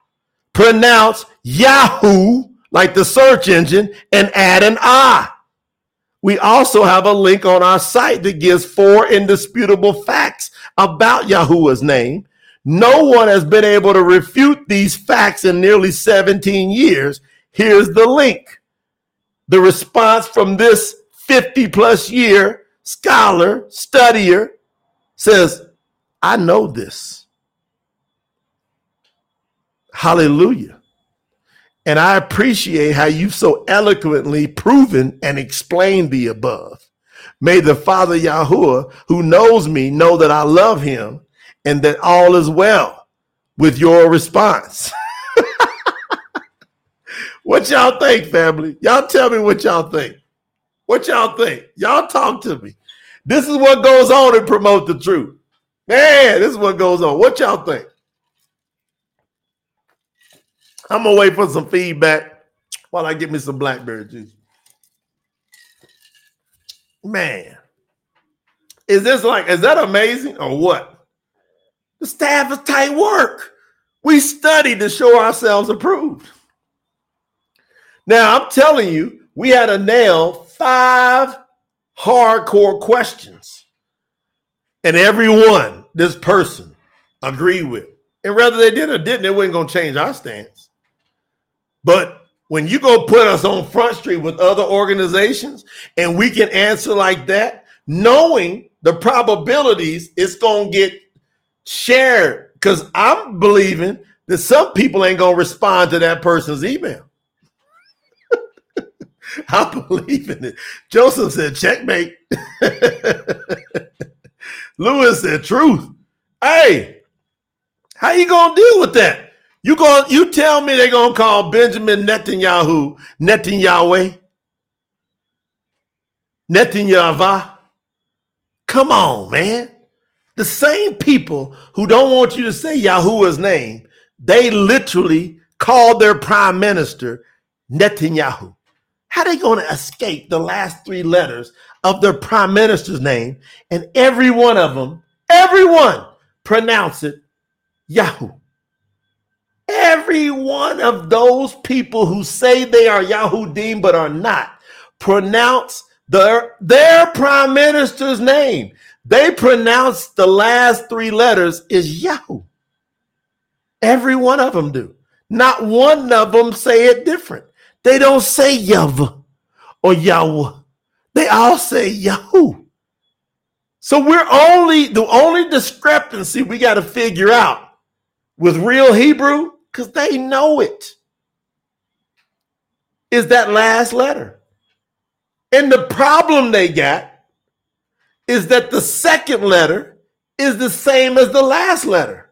Pronounce Yahoo like the search engine and add an Ah. We also have a link on our site that gives four indisputable facts about Yahuwah's name no one has been able to refute these facts in nearly 17 years. Here's the link. The response from this 50 plus year scholar, studier says, I know this. Hallelujah. And I appreciate how you've so eloquently proven and explained the above. May the Father Yahuwah, who knows me, know that I love him and that all is well with your response. [LAUGHS] what y'all think, family? Y'all tell me what y'all think. What y'all think? Y'all talk to me. This is what goes on and promote the truth. Man, this is what goes on. What y'all think? I'm gonna wait for some feedback while I get me some blackberry juice. Man, is this like, is that amazing or what? The staff is tight work. We studied to show ourselves approved. Now, I'm telling you, we had to nail five hardcore questions. And every one this person agreed with. And whether they did or didn't, it wasn't going to change our stance. But when you go put us on Front Street with other organizations and we can answer like that, knowing the probabilities it's going to get shared, because I'm believing that some people ain't to respond to that person's email. [LAUGHS] I believe in it. Joseph said, checkmate. [LAUGHS] Lewis said, truth. Hey, how you gonna deal with that? You going you tell me they're gonna call Benjamin Netanyahu Netanyahu? Netanyahu? Come on, man. The same people who don't want you to say Yahuwah's name, they literally called their prime minister Netanyahu. How they going to escape the last three letters of their prime minister's name? And every one of them, everyone pronounce it Yahoo. Every one of those people who say they are Yahudim but are not pronounce their, their prime minister's name. They pronounce the last three letters is Yahoo. Every one of them do. Not one of them say it different. They don't say Yav or Yahweh. They all say Yahoo. So we're only the only discrepancy we got to figure out with real Hebrew, because they know it, is that last letter. And the problem they got is that the second letter is the same as the last letter.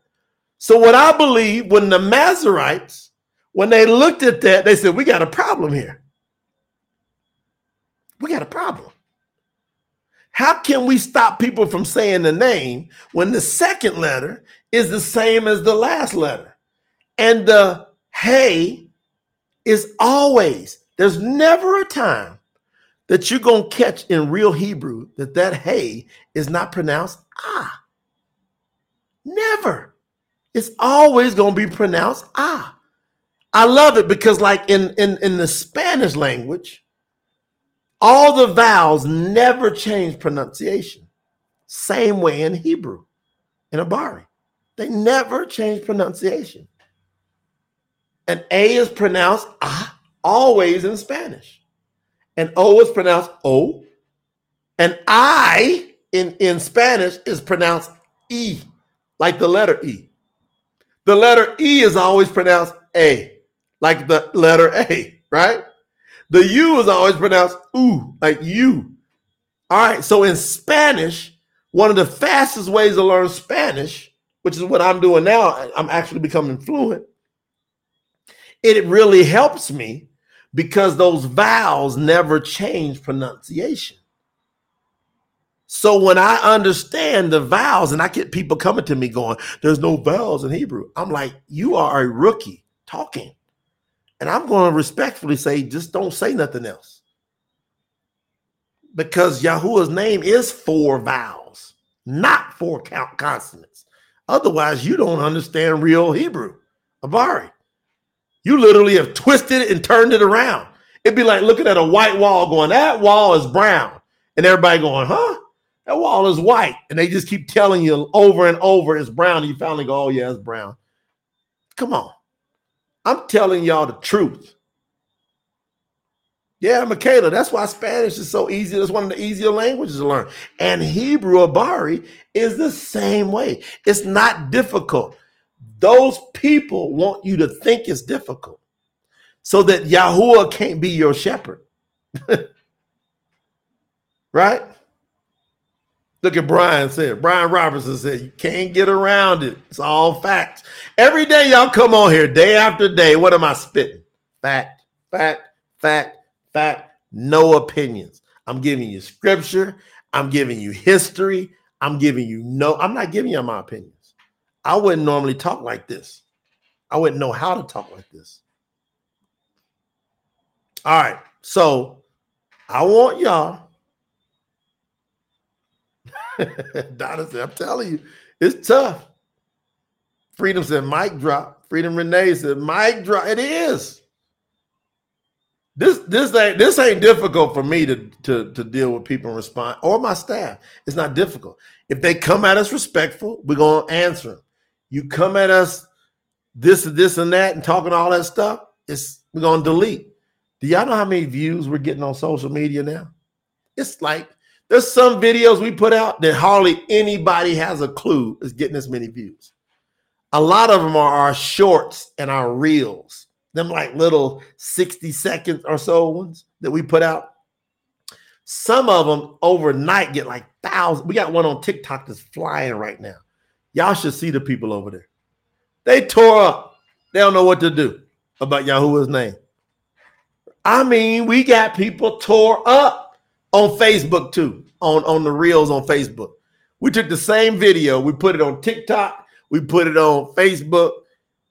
So, what I believe when the Masoretes when they looked at that, they said, We got a problem here. We got a problem. How can we stop people from saying the name when the second letter is the same as the last letter? And the hey is always, there's never a time that you're going to catch in real Hebrew that that hey is not pronounced ah. Never. It's always going to be pronounced ah. I love it because, like in, in, in the Spanish language, all the vowels never change pronunciation. Same way in Hebrew, in Abari. They never change pronunciation. And A is pronounced ah, always in Spanish. And O is pronounced O. And I in, in Spanish is pronounced E, like the letter E. The letter E is always pronounced A like the letter A, [LAUGHS] right? The U is always pronounced oo, like you. All right, so in Spanish, one of the fastest ways to learn Spanish, which is what I'm doing now, I'm actually becoming fluent. It really helps me because those vowels never change pronunciation. So when I understand the vowels and I get people coming to me going, there's no vowels in Hebrew, I'm like, you are a rookie talking. And I'm going to respectfully say, just don't say nothing else. Because Yahuwah's name is four vowels, not four consonants. Otherwise, you don't understand real Hebrew. Abari. You literally have twisted it and turned it around. It'd be like looking at a white wall going, that wall is brown. And everybody going, huh? That wall is white. And they just keep telling you over and over it's brown. And you finally go, oh, yeah, it's brown. Come on. I'm telling y'all the truth. Yeah, Michaela, that's why Spanish is so easy. It's one of the easier languages to learn. And Hebrew Abari is the same way. It's not difficult. Those people want you to think it's difficult. so that Yahuwah can't be your shepherd. [LAUGHS] right? Look at Brian said. Brian Robertson said, You can't get around it. It's all facts. Every day y'all come on here, day after day. What am I spitting? Fact, fact, fact, fact. No opinions. I'm giving you scripture. I'm giving you history. I'm giving you no, I'm not giving you my opinions. I wouldn't normally talk like this. I wouldn't know how to talk like this. All right. So I want y'all. [LAUGHS] Donna said, I'm telling you, it's tough. Freedom said, mic drop. Freedom Renee said, mic drop. It is. This this ain't this ain't difficult for me to, to, to deal with people and respond or my staff. It's not difficult. If they come at us respectful, we're gonna answer them. You come at us this and this and that and talking all that stuff, it's we're gonna delete. Do y'all know how many views we're getting on social media now? It's like there's some videos we put out that hardly anybody has a clue is getting this many views. A lot of them are our shorts and our reels, them like little 60 seconds or so ones that we put out. Some of them overnight get like thousands. We got one on TikTok that's flying right now. Y'all should see the people over there. They tore up. They don't know what to do about Yahuwah's name. I mean, we got people tore up on Facebook too, on, on the reels on Facebook. We took the same video, we put it on TikTok, we put it on Facebook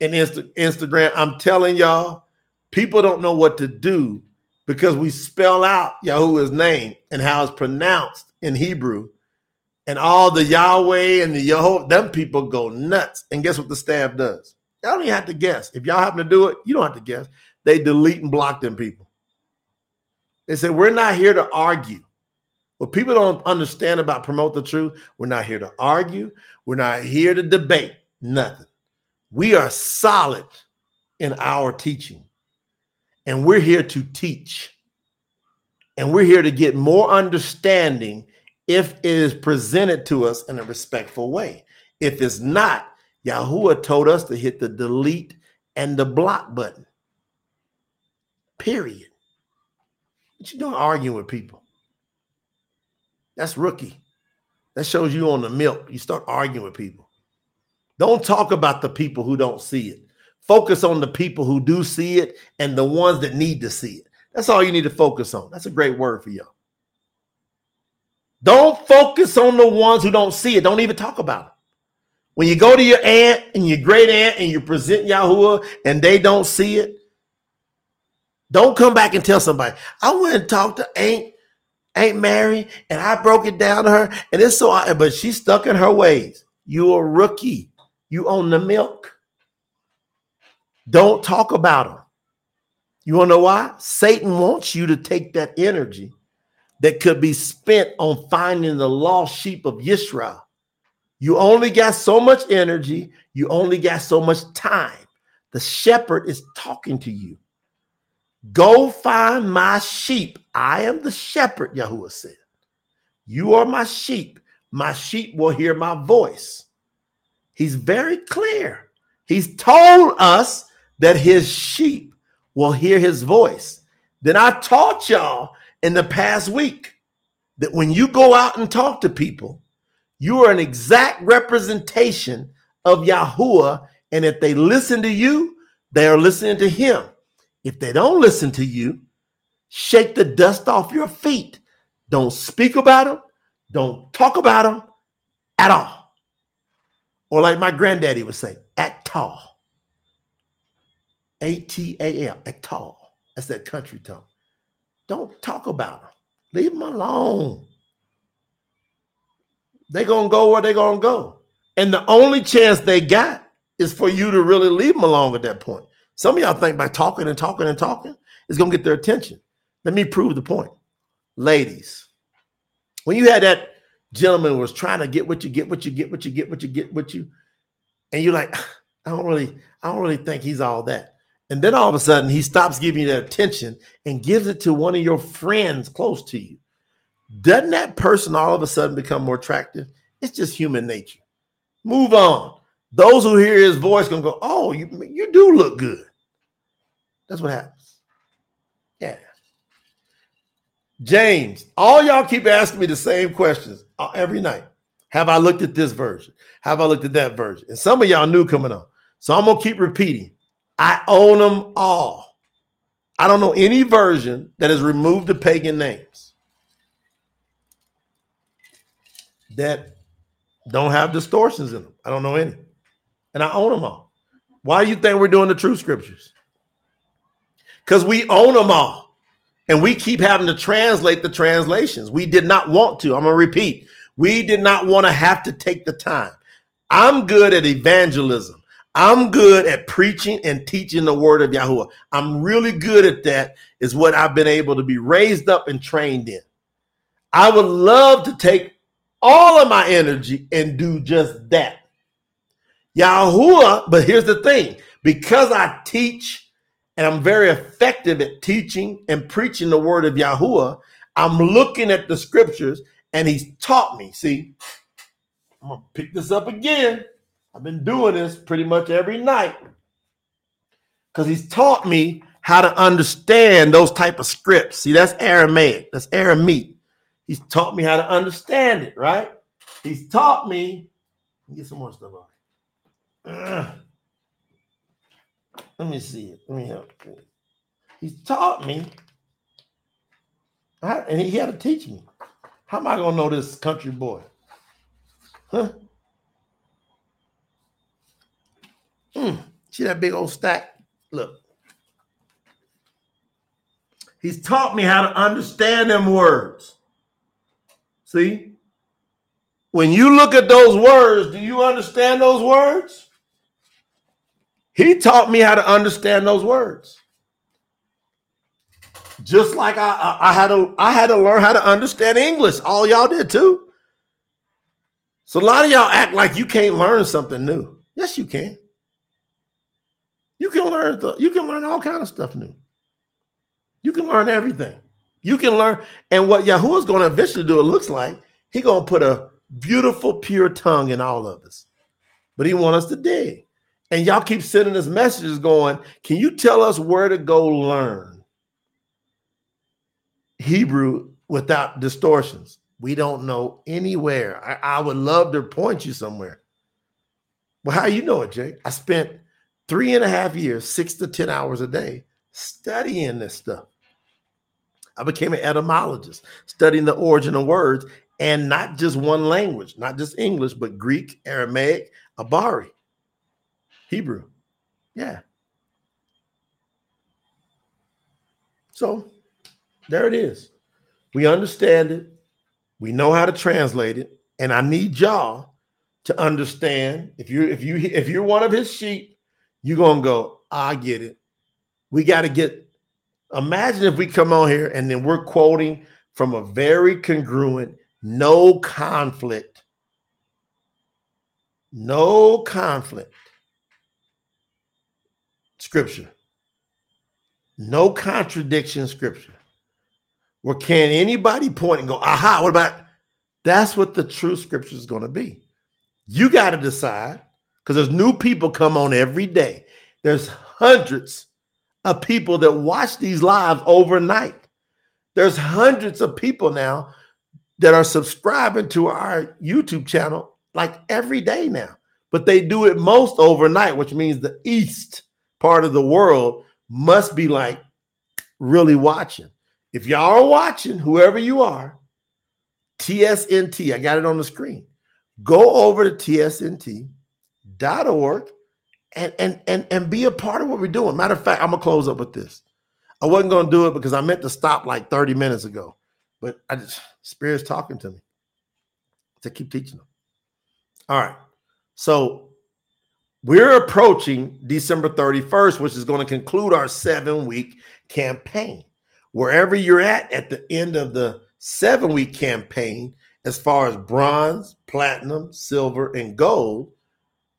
and Insta- Instagram. I'm telling y'all, people don't know what to do because we spell out Yahuwah's name and how it's pronounced in Hebrew. And all the Yahweh and the Yahweh, them people go nuts. And guess what the staff does? Y'all don't even have to guess. If y'all happen to do it, you don't have to guess. They delete and block them people. They said, We're not here to argue. What people don't understand about promote the truth, we're not here to argue. We're not here to debate nothing. We are solid in our teaching, and we're here to teach. And we're here to get more understanding if it is presented to us in a respectful way. If it's not, Yahuwah told us to hit the delete and the block button. Period. What you doing arguing with people? That's rookie. That shows you on the milk. You start arguing with people. Don't talk about the people who don't see it. Focus on the people who do see it and the ones that need to see it. That's all you need to focus on. That's a great word for y'all. Don't focus on the ones who don't see it. Don't even talk about it. When you go to your aunt and your great aunt and you present Yahuwah and they don't see it, don't come back and tell somebody, I went and talked to Aunt, Aunt Mary and I broke it down to her and it's so, but she's stuck in her ways. You a rookie. You own the milk. Don't talk about them. You want to know why? Satan wants you to take that energy that could be spent on finding the lost sheep of Yisrael. You only got so much energy, you only got so much time. The shepherd is talking to you. Go find my sheep. I am the shepherd, Yahuwah said. You are my sheep. My sheep will hear my voice. He's very clear. He's told us that his sheep will hear his voice. Then I taught y'all in the past week that when you go out and talk to people, you are an exact representation of Yahuwah. And if they listen to you, they are listening to him. If they don't listen to you, shake the dust off your feet. Don't speak about them. Don't talk about them at all. Or like my granddaddy would say, at all. A T A L, at all. That's that country tongue. Don't talk about them. Leave them alone. They're to go where they're to go. And the only chance they got is for you to really leave them alone at that point. Some of y'all think by talking and talking and talking going to get their attention. Let me prove the point. Ladies, when you had that gentleman was trying to get what you get, what you get, what you get, what you get, what you, and you're like, I don't really, I don't really think he's all that. And then all of a sudden, he stops giving you that attention and gives it to one of your friends close to you. Doesn't that person all of a sudden become more attractive? It's just human nature. Move on. Those who hear his voice gonna go, "Oh, you you do look good." That's what happens. Yeah. James, all y'all keep asking me the same questions uh, every night. Have I looked at this version? Have I looked at that version? And some of y'all new coming on. So I'm gonna keep repeating. I own them all. I don't know any version that has removed the pagan names that don't have distortions in them. I don't know any. And I own them all. Why do you think we're doing the true scriptures? Because we own them all. And we keep having to translate the translations. We did not want to. I'm going to repeat. We did not want to have to take the time. I'm good at evangelism. I'm good at preaching and teaching the word of Yahuwah. I'm really good at that, is what I've been able to be raised up and trained in. I would love to take all of my energy and do just that. Yahuwah, but here's the thing because I teach and I'm very effective at teaching and preaching the word of Yahuwah, I'm looking at the scriptures and he's taught me. See, I'm gonna pick this up again. I've been doing this pretty much every night because he's taught me how to understand those type of scripts. See, that's Aramaic, that's Aramaic. He's taught me how to understand it, right? He's taught me. Get some more stuff on. Let me see it. Let me help. He's taught me, and he had to teach me. How am I gonna know this country boy? Huh? See that big old stack? Look. He's taught me how to understand them words. See? When you look at those words, do you understand those words? He taught me how to understand those words. Just like I, I, I had to I had to learn how to understand English. All y'all did too. So a lot of y'all act like you can't learn something new. Yes, you can. You can learn the, you can learn all kind of stuff new. You can learn everything. You can learn, and what Yahuwah's going to eventually do, it looks like, He going to put a beautiful, pure tongue in all of us. But He want us to dig. And y'all keep sending us messages going, can you tell us where to go learn Hebrew without distortions? We don't know anywhere. I, I would love to point you somewhere. Well, how you know it, Jake? I spent three and a half years, six to 10 hours a day studying this stuff. I became an etymologist, studying the origin of words and not just one language, not just English, but Greek, Aramaic, Abari, Hebrew. Yeah. So there it is. We understand it. We know how to translate it. And I need y'all to understand if you're if you if you're one of his sheep, you're gonna go, ah, I get it. We got to get Imagine if we come on here and then we're quoting from a very congruent, no conflict, no conflict scripture, no contradiction scripture. Where can anybody point and go, aha, what about that's what the true scripture is going to be? You got to decide because there's new people come on every day. There's hundreds of people that watch these lives overnight. There's hundreds of people now that are subscribing to our YouTube channel like every day now, but they do it most overnight, which means the East part of the world must be like really watching. If y'all are watching, whoever you are, TSNT, I got it on the screen. Go over to tsnt.org and and and and be a part of what we're doing. Matter of fact, I'm gonna close up with this. I wasn't gonna do it because I meant to stop like 30 minutes ago, but I just spirit's talking to me to keep teaching them. All right, so we're approaching December 31st, which is going to conclude our seven week campaign. Wherever you're at at the end of the seven week campaign, as far as bronze, platinum, silver, and gold,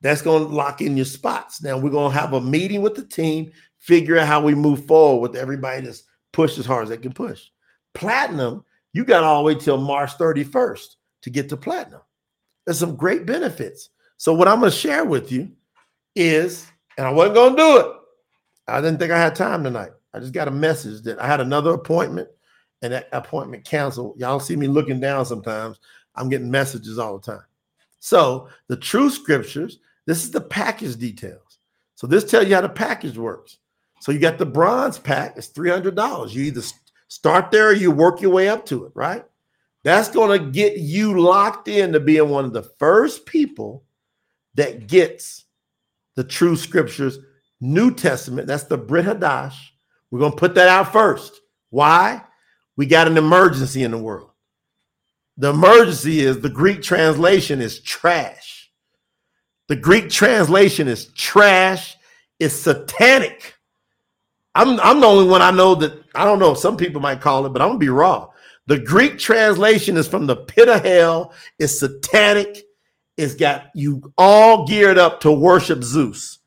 that's going to lock in your spots. Now we're going to have a meeting with the team, figure out how we move forward with everybody that's pushed as hard as they can push. Platinum, you got all the way till March 31st to get to platinum. There's some great benefits. So what I'm going to share with you is, and I wasn't going to do it. I didn't think I had time tonight. I just got a message that I had another appointment and that appointment canceled. Y'all see me looking down sometimes. I'm getting messages all the time. So the true scriptures, this is the package details. So this tells you how the package works. So you got the bronze pack, it's $300. You either start there or you work your way up to it, right? That's going to get you locked in to being one of the first people that gets the true scriptures, New Testament. That's the Brit Hadash. We're going to put that out first. Why? We got an emergency in the world. The emergency is the Greek translation is trash. The Greek translation is trash. It's satanic. I'm, I'm the only one I know that I don't know. Some people might call it, but I'm gonna be raw. The Greek translation is from the pit of hell. It's satanic. It's got you all geared up to worship Zeus,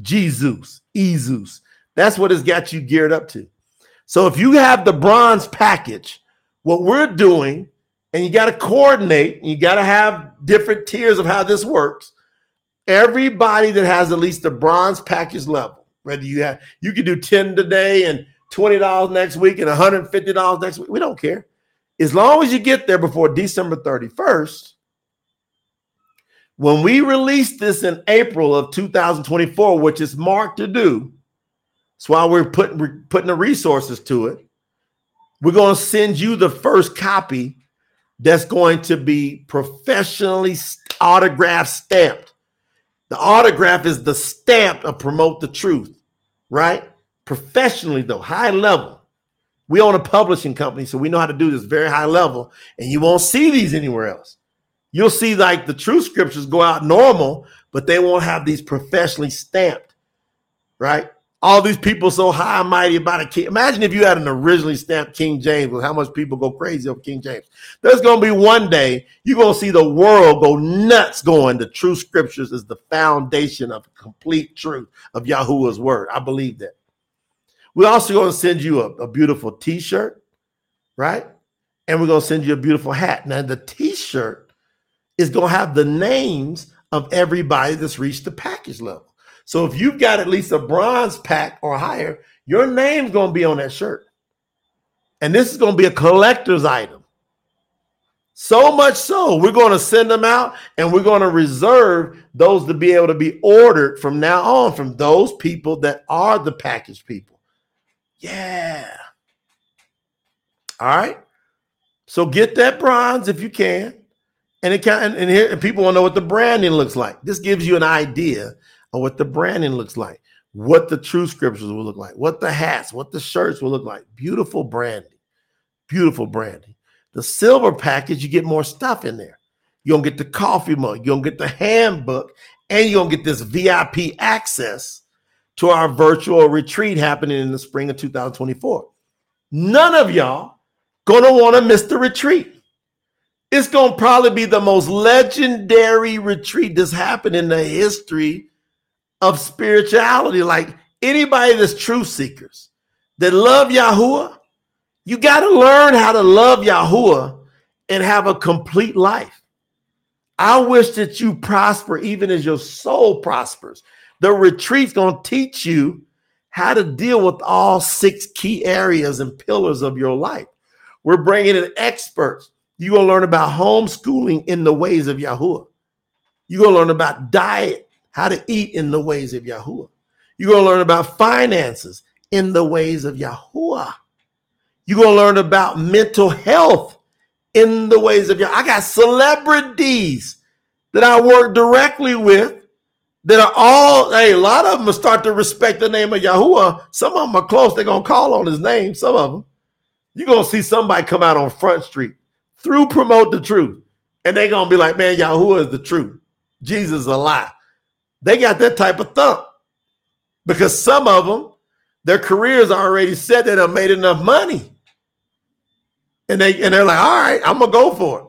Jesus, Ezeus. That's what it's got you geared up to. So if you have the bronze package, what we're doing, and you got to coordinate, you got to have different tiers of how this works. Everybody that has at least the bronze package level, whether you have you can do 10 today and $20 next week and $150 next week. We don't care. As long as you get there before December 31st, when we release this in April of 2024, which is marked to do, that's why we're putting we're putting the resources to it. We're going to send you the first copy that's going to be professionally autograph stamped. The autograph is the stamp of promote the truth, right? Professionally, though, high level. We own a publishing company, so we know how to do this very high level, and you won't see these anywhere else. You'll see like the true scriptures go out normal, but they won't have these professionally stamped, right? All these people so high and mighty about a king. Imagine if you had an originally stamped King James with how much people go crazy over King James. There's going to be one day you're going to see the world go nuts going. The true scriptures is the foundation of complete truth of Yahuwah's word. I believe that. We're also going to send you a, a beautiful t shirt, right? And we're going to send you a beautiful hat. Now, the t shirt is going to have the names of everybody that's reached the package level. So if you've got at least a bronze pack or higher, your name's going to be on that shirt. And this is going to be a collector's item. So much so, we're going to send them out and we're going to reserve those to be able to be ordered from now on from those people that are the package people. Yeah. All right. So get that bronze if you can. And it can and here and people want to know what the branding looks like. This gives you an idea of what the branding looks like, what the true scriptures will look like, what the hats, what the shirts will look like. Beautiful branding. Beautiful branding. The silver package, you get more stuff in there. You're gonna get the coffee mug, you're gonna get the handbook, and you're gonna get this VIP access to our virtual retreat happening in the spring of 2024. None of y'all gonna want to miss the retreat. It's gonna probably be the most legendary retreat that's happened in the history of spirituality. Like anybody that's truth seekers that love Yahuwah, you got to learn how to love Yahuwah and have a complete life. I wish that you prosper even as your soul prospers. The retreat's going to teach you how to deal with all six key areas and pillars of your life. We're bringing in experts. You're going to learn about homeschooling in the ways of Yahuwah. You're going to learn about diet how to eat in the ways of Yahuwah. You're going to learn about finances in the ways of Yahuwah. You're going to learn about mental health in the ways of Yahuwah. I got celebrities that I work directly with that are all, hey, a lot of them start to respect the name of Yahuwah. Some of them are close. They're going to call on his name. Some of them. You're going to see somebody come out on Front Street through Promote the Truth. And they're going to be like, man, Yahuwah is the truth. Jesus is a lie. They got that type of thump because some of them, their careers are already set that have made enough money. And they and they're like, all right, I'm gonna go for it.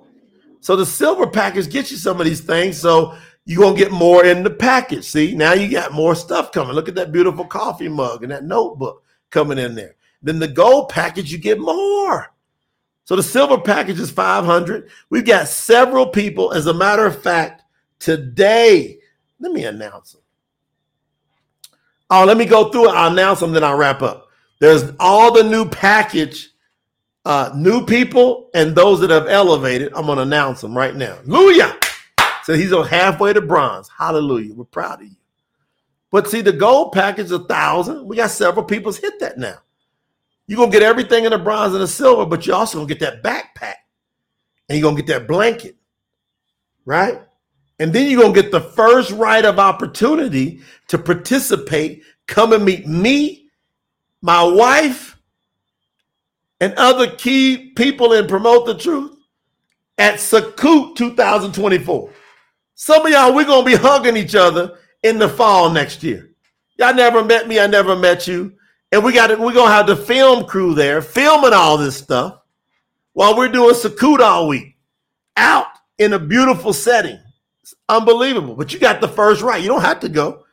So the silver package gets you some of these things. So you're gonna get more in the package. See, now you got more stuff coming. Look at that beautiful coffee mug and that notebook coming in there. Then the gold package, you get more. So the silver package is 500. We've got several people. As a matter of fact, today let me announce them. Oh, let me go through it. I'll announce them, then I'll wrap up. There's all the new package, uh, new people and those that have elevated. I'm going to announce them right now. Hallelujah. So he's on halfway to bronze. Hallelujah. We're proud of you. But see, the gold package is a thousand. We got several people's hit that now. You're gonna get everything in the bronze and the silver, but you're also gonna get that backpack and you're gonna get that blanket, right? And then you're gonna get the first right of opportunity to participate. Come and meet me, my wife, and other key people and Promote the Truth at Sukkot 2024. Some of y'all, we're gonna be hugging each other in the fall next year. Y'all never met me, I never met you. And we got it. we're gonna have the film crew there filming all this stuff while we're doing Sukkot all week out in a beautiful setting. It's unbelievable. But you got the first right. You don't have to go.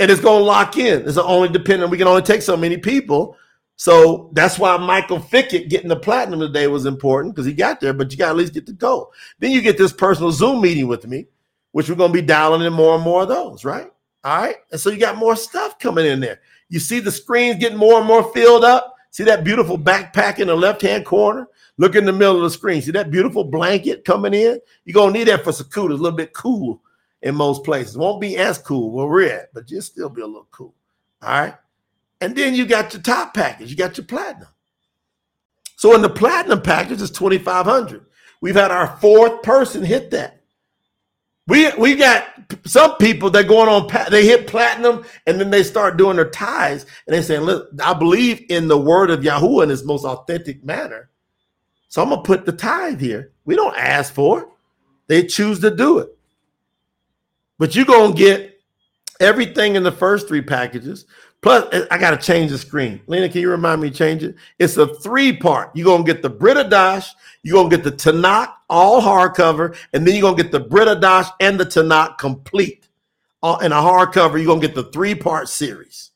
And it's gonna lock in. It's only dependent. We can only take so many people. So that's why Michael Fickett getting the platinum today was important because he got there, but you got to at least get the gold. Then you get this personal Zoom meeting with me, which we're going to be dialing in more and more of those, right? All right. And so you got more stuff coming in there. You see the screens getting more and more filled up. See that beautiful backpack in the left hand corner? Look in the middle of the screen. See that beautiful blanket coming in? You're going to need that for. It's a little bit cool in most places. Won't be as cool where we're at, but just still be a little cool. All right. And then you got your top package, you got your platinum. So in the platinum package, it's 2,500. We've had our fourth person hit that. We we got some people that going on they hit platinum and then they start doing their tithes and they saying, "Look, I believe in the word of Yahweh in his most authentic manner, so I'm gonna put the tithe here." We don't ask for it; they choose to do it. But you're gonna get everything in the first three packages. Plus, I got to change the screen. Lena, can you remind me to change it? It's a three part. You're to get the Brit Hadash, you're to get the Tanakh, all hardcover, and then you're to get the Brit Hadash and the Tanakh complete. Uh, in a hardcover, you're to get the three part series,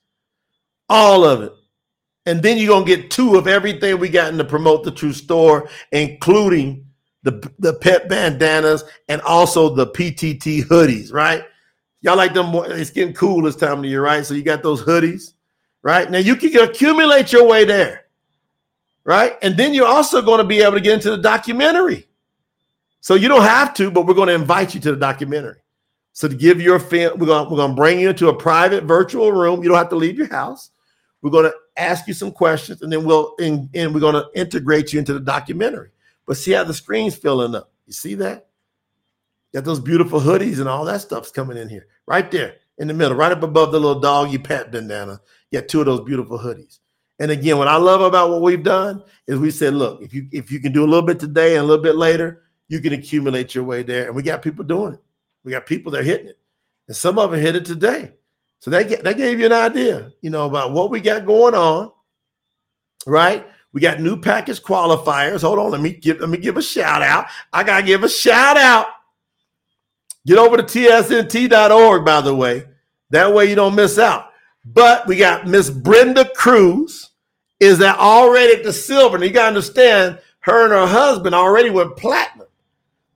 all of it. And then you're going to get two of everything we got in the Promote the Truth store, including the, the pet bandanas and also the PTT hoodies, right? Y'all like them? more. It's getting cool this time of year, right? So you got those hoodies, right? Now you can accumulate your way there, right? And then you're also going to be able to get into the documentary. So you don't have to, but we're going to invite you to the documentary. So to give your fan, we're going, we're going to bring you into a private virtual room. You don't have to leave your house. We're going to ask you some questions, and then we'll and, and we're going to integrate you into the documentary. But see how the screen's filling up. You see that? Got those beautiful hoodies and all that stuff's coming in here, right there in the middle, right up above the little doggy pat bandana. You got two of those beautiful hoodies. And again, what I love about what we've done is we said, look, if you if you can do a little bit today and a little bit later, you can accumulate your way there. And we got people doing it. We got people that are hitting it, and some of them hit it today. So that that gave you an idea, you know, about what we got going on, right? We got new package qualifiers. Hold on, let me give let me give a shout out. I gotta give a shout out Get over to tsnt.org, by the way. That way you don't miss out. But we got Miss Brenda Cruz is that already at the silver. And you got to understand, her and her husband already went platinum.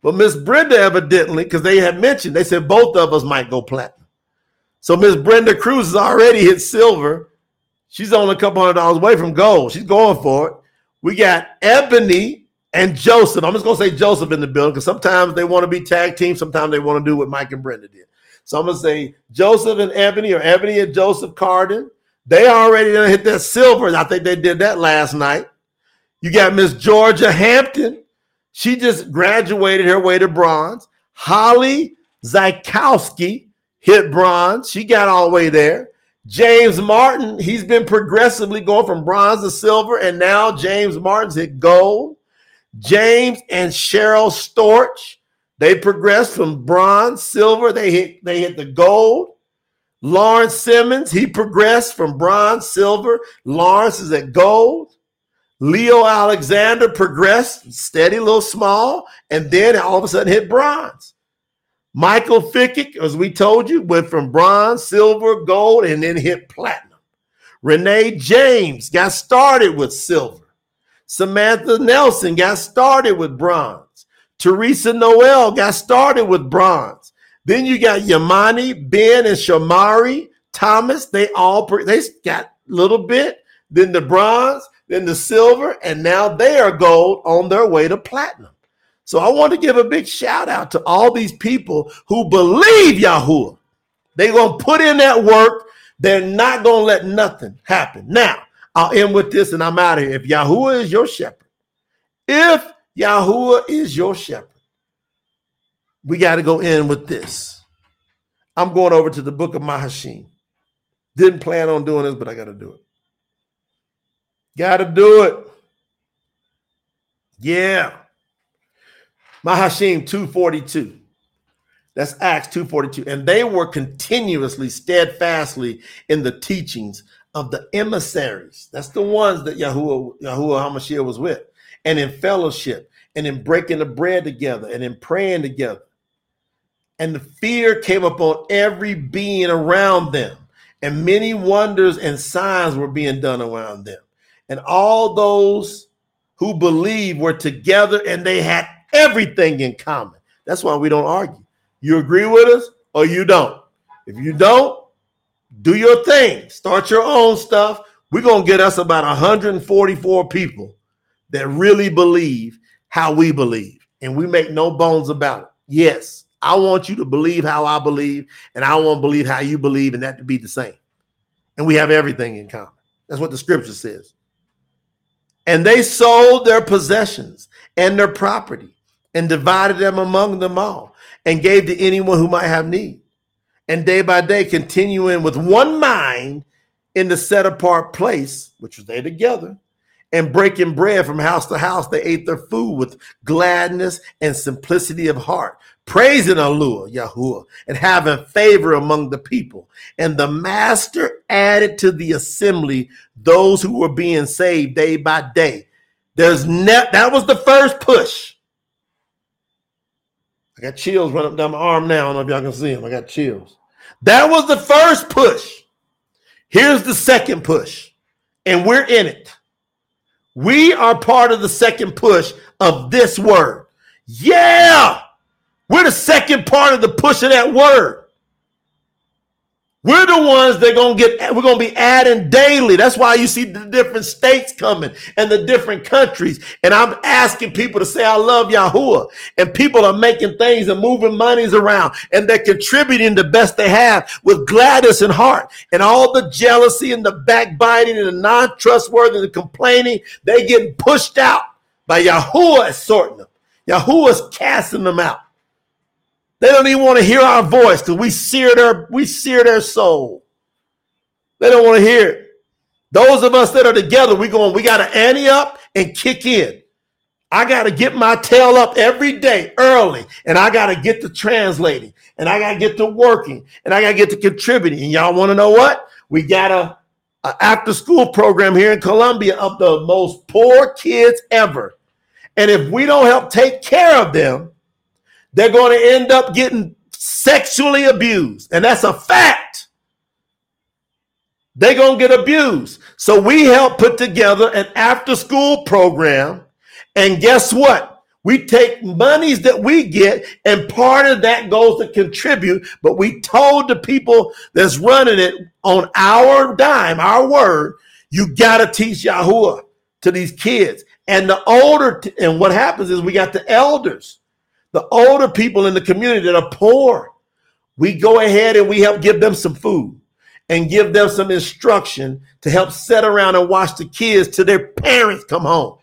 But Miss Brenda evidently, because they had mentioned, they said both of us might go platinum. So Miss Brenda Cruz has already hit silver. She's only a couple hundred dollars away from gold. She's going for it. We got Ebony and Joseph. I'm just gonna say Joseph in the building because sometimes they want to be tag team, sometimes they want to do what Mike and Brenda did. So I'm gonna say Joseph and Ebony or Ebony and Joseph Carden. They already gonna hit that silver. and I think they did that last night. You got Miss Georgia Hampton. She just graduated her way to bronze. Holly Zykowski hit bronze. She got all the way there. James Martin, he's been progressively going from bronze to silver, and now James Martin's hit gold. James and Cheryl Storch, they progressed from bronze, silver, they hit they hit the gold. Lawrence Simmons, he progressed from bronze, silver. Lawrence is at gold. Leo Alexander progressed steady, little small, and then all of a sudden hit bronze. Michael Fickett, as we told you, went from bronze, silver, gold, and then hit platinum. Renee James got started with silver. Samantha Nelson got started with bronze. Teresa Noel got started with bronze. Then you got Yamani, Ben, and Shamari Thomas. They all they got a little bit. then the bronze, then the silver, and now they are gold on their way to platinum. So I want to give a big shout out to all these people who believe Yahuwah. They're going to put in that work. They're not going to let nothing happen. Now, I'll end with this and I'm out of here. If Yahuwah is your shepherd, if Yahuwah is your shepherd, we got to go in with this. I'm going over to the book of Mahashim. Didn't plan on doing this, but I got to do it. Got to do it. Yeah. Mahashim 242. That's Acts 242. And they were continuously, steadfastly in the teachings of the emissaries. That's the ones that Yahuwah, Yahuwah HaMashiach was with. And in fellowship and in breaking the bread together and in praying together. And the fear came upon every being around them. And many wonders and signs were being done around them. And all those who believed were together and they had everything in common. That's why we don't argue. You agree with us or you don't. If you don't, do your thing. Start your own stuff. We're going to get us about 144 people that really believe how we believe. And we make no bones about it. Yes, I want you to believe how I believe, and I want to believe how you believe, and that to be the same. And we have everything in common. That's what the scripture says. And they sold their possessions and their property and divided them among them all and gave to anyone who might have need. And day by day, continuing with one mind in the set apart place, which was they together, and breaking bread from house to house, they ate their food with gladness and simplicity of heart, praising Allah, Yahuwah, and having favor among the people. And the master added to the assembly those who were being saved day by day. There's ne- that was the first push. I got chills running up down my arm now. I don't know if y'all can see them. I got chills. That was the first push. Here's the second push, and we're in it. We are part of the second push of this word. Yeah, we're the second part of the push of that word. We're the ones that gonna get. We're gonna be adding daily. That's why you see the different states coming and the different countries. And I'm asking people to say, "I love Yahuwah," and people are making things and moving monies around, and they're contributing the best they have with gladness and heart. And all the jealousy and the backbiting and the non-trustworthy and the complaining, they getting pushed out by Yahuwah sorting them. Yahuwah's casting them out. They don't even want to hear our voice because we sear their we sear their soul. They don't want to hear it. Those of us that are together, we going, we got to ante up and kick in. I got to get my tail up every day early, and I got to get to translating, and I got to get to working, and I got to get to contributing. And y'all want to know what? We got a, a after school program here in Columbia of the most poor kids ever. And if we don't help take care of them, they're going to end up getting sexually abused. And that's a fact. They're going to get abused. So we help put together an after school program. And guess what? We take monies that we get, and part of that goes to contribute. But we told the people that's running it on our dime, our word, you got to teach Yahuwah to these kids. And the older, t- and what happens is we got the elders the older people in the community that are poor, we go ahead and we help give them some food and give them some instruction to help sit around and watch the kids till their parents come home.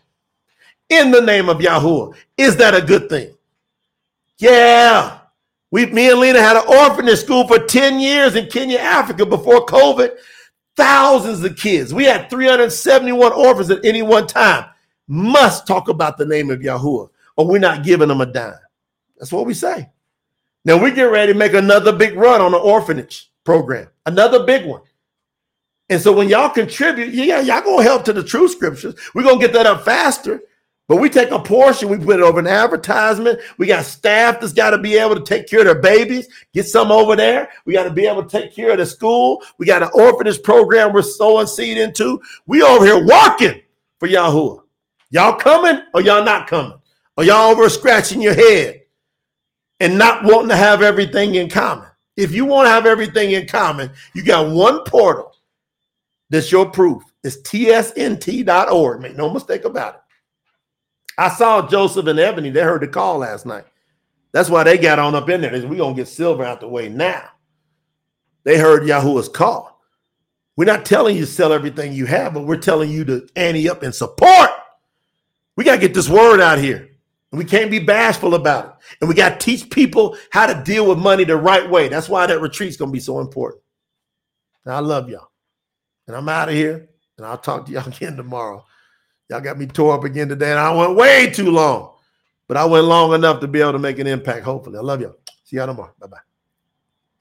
In the name of Yahuwah. Is that a good thing? Yeah. We, me and Lena had an orphanage school for 10 years in Kenya, Africa before COVID. Thousands of kids. We had 371 orphans at any one time. Must talk about the name of Yahuwah, or we're not giving them a dime. That's what we say. Now we get ready to make another big run on the orphanage program, another big one. And so when y'all contribute, yeah, y'all gonna help to the true scriptures. We're gonna get that up faster. But we take a portion, we put it over an advertisement. We got staff that's got to be able to take care of their babies, get some over there. We got to be able to take care of the school. We got an orphanage program we're sowing seed into. We over here working for Yahuwah. Y'all coming or y'all not coming? Or y'all over scratching your head? And not wanting to have everything in common. If you want to have everything in common, you got one portal that's your proof. It's tsnt.org. Make no mistake about it. I saw Joseph and Ebony. They heard the call last night. That's why they got on up in there. We're going to get silver out the way now. They heard Yahuwah's call. We're not telling you to sell everything you have, but we're telling you to ante up and support. We got to get this word out here. We can't be bashful about it. And we got to teach people how to deal with money the right way. That's why that retreat's going to be so important. I love y'all. And I'm out of here. And I'll talk to y'all [LAUGHS] again tomorrow. Y'all got me tore up again today. And I went way too long. But I went long enough to be able to make an impact, hopefully. I love y'all. See y'all tomorrow. Bye bye.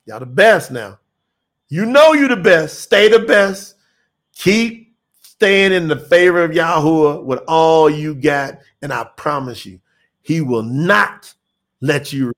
Y'all the best now. You know you the best. Stay the best. Keep staying in the favor of Yahuwah with all you got. And I promise you, he will not let you.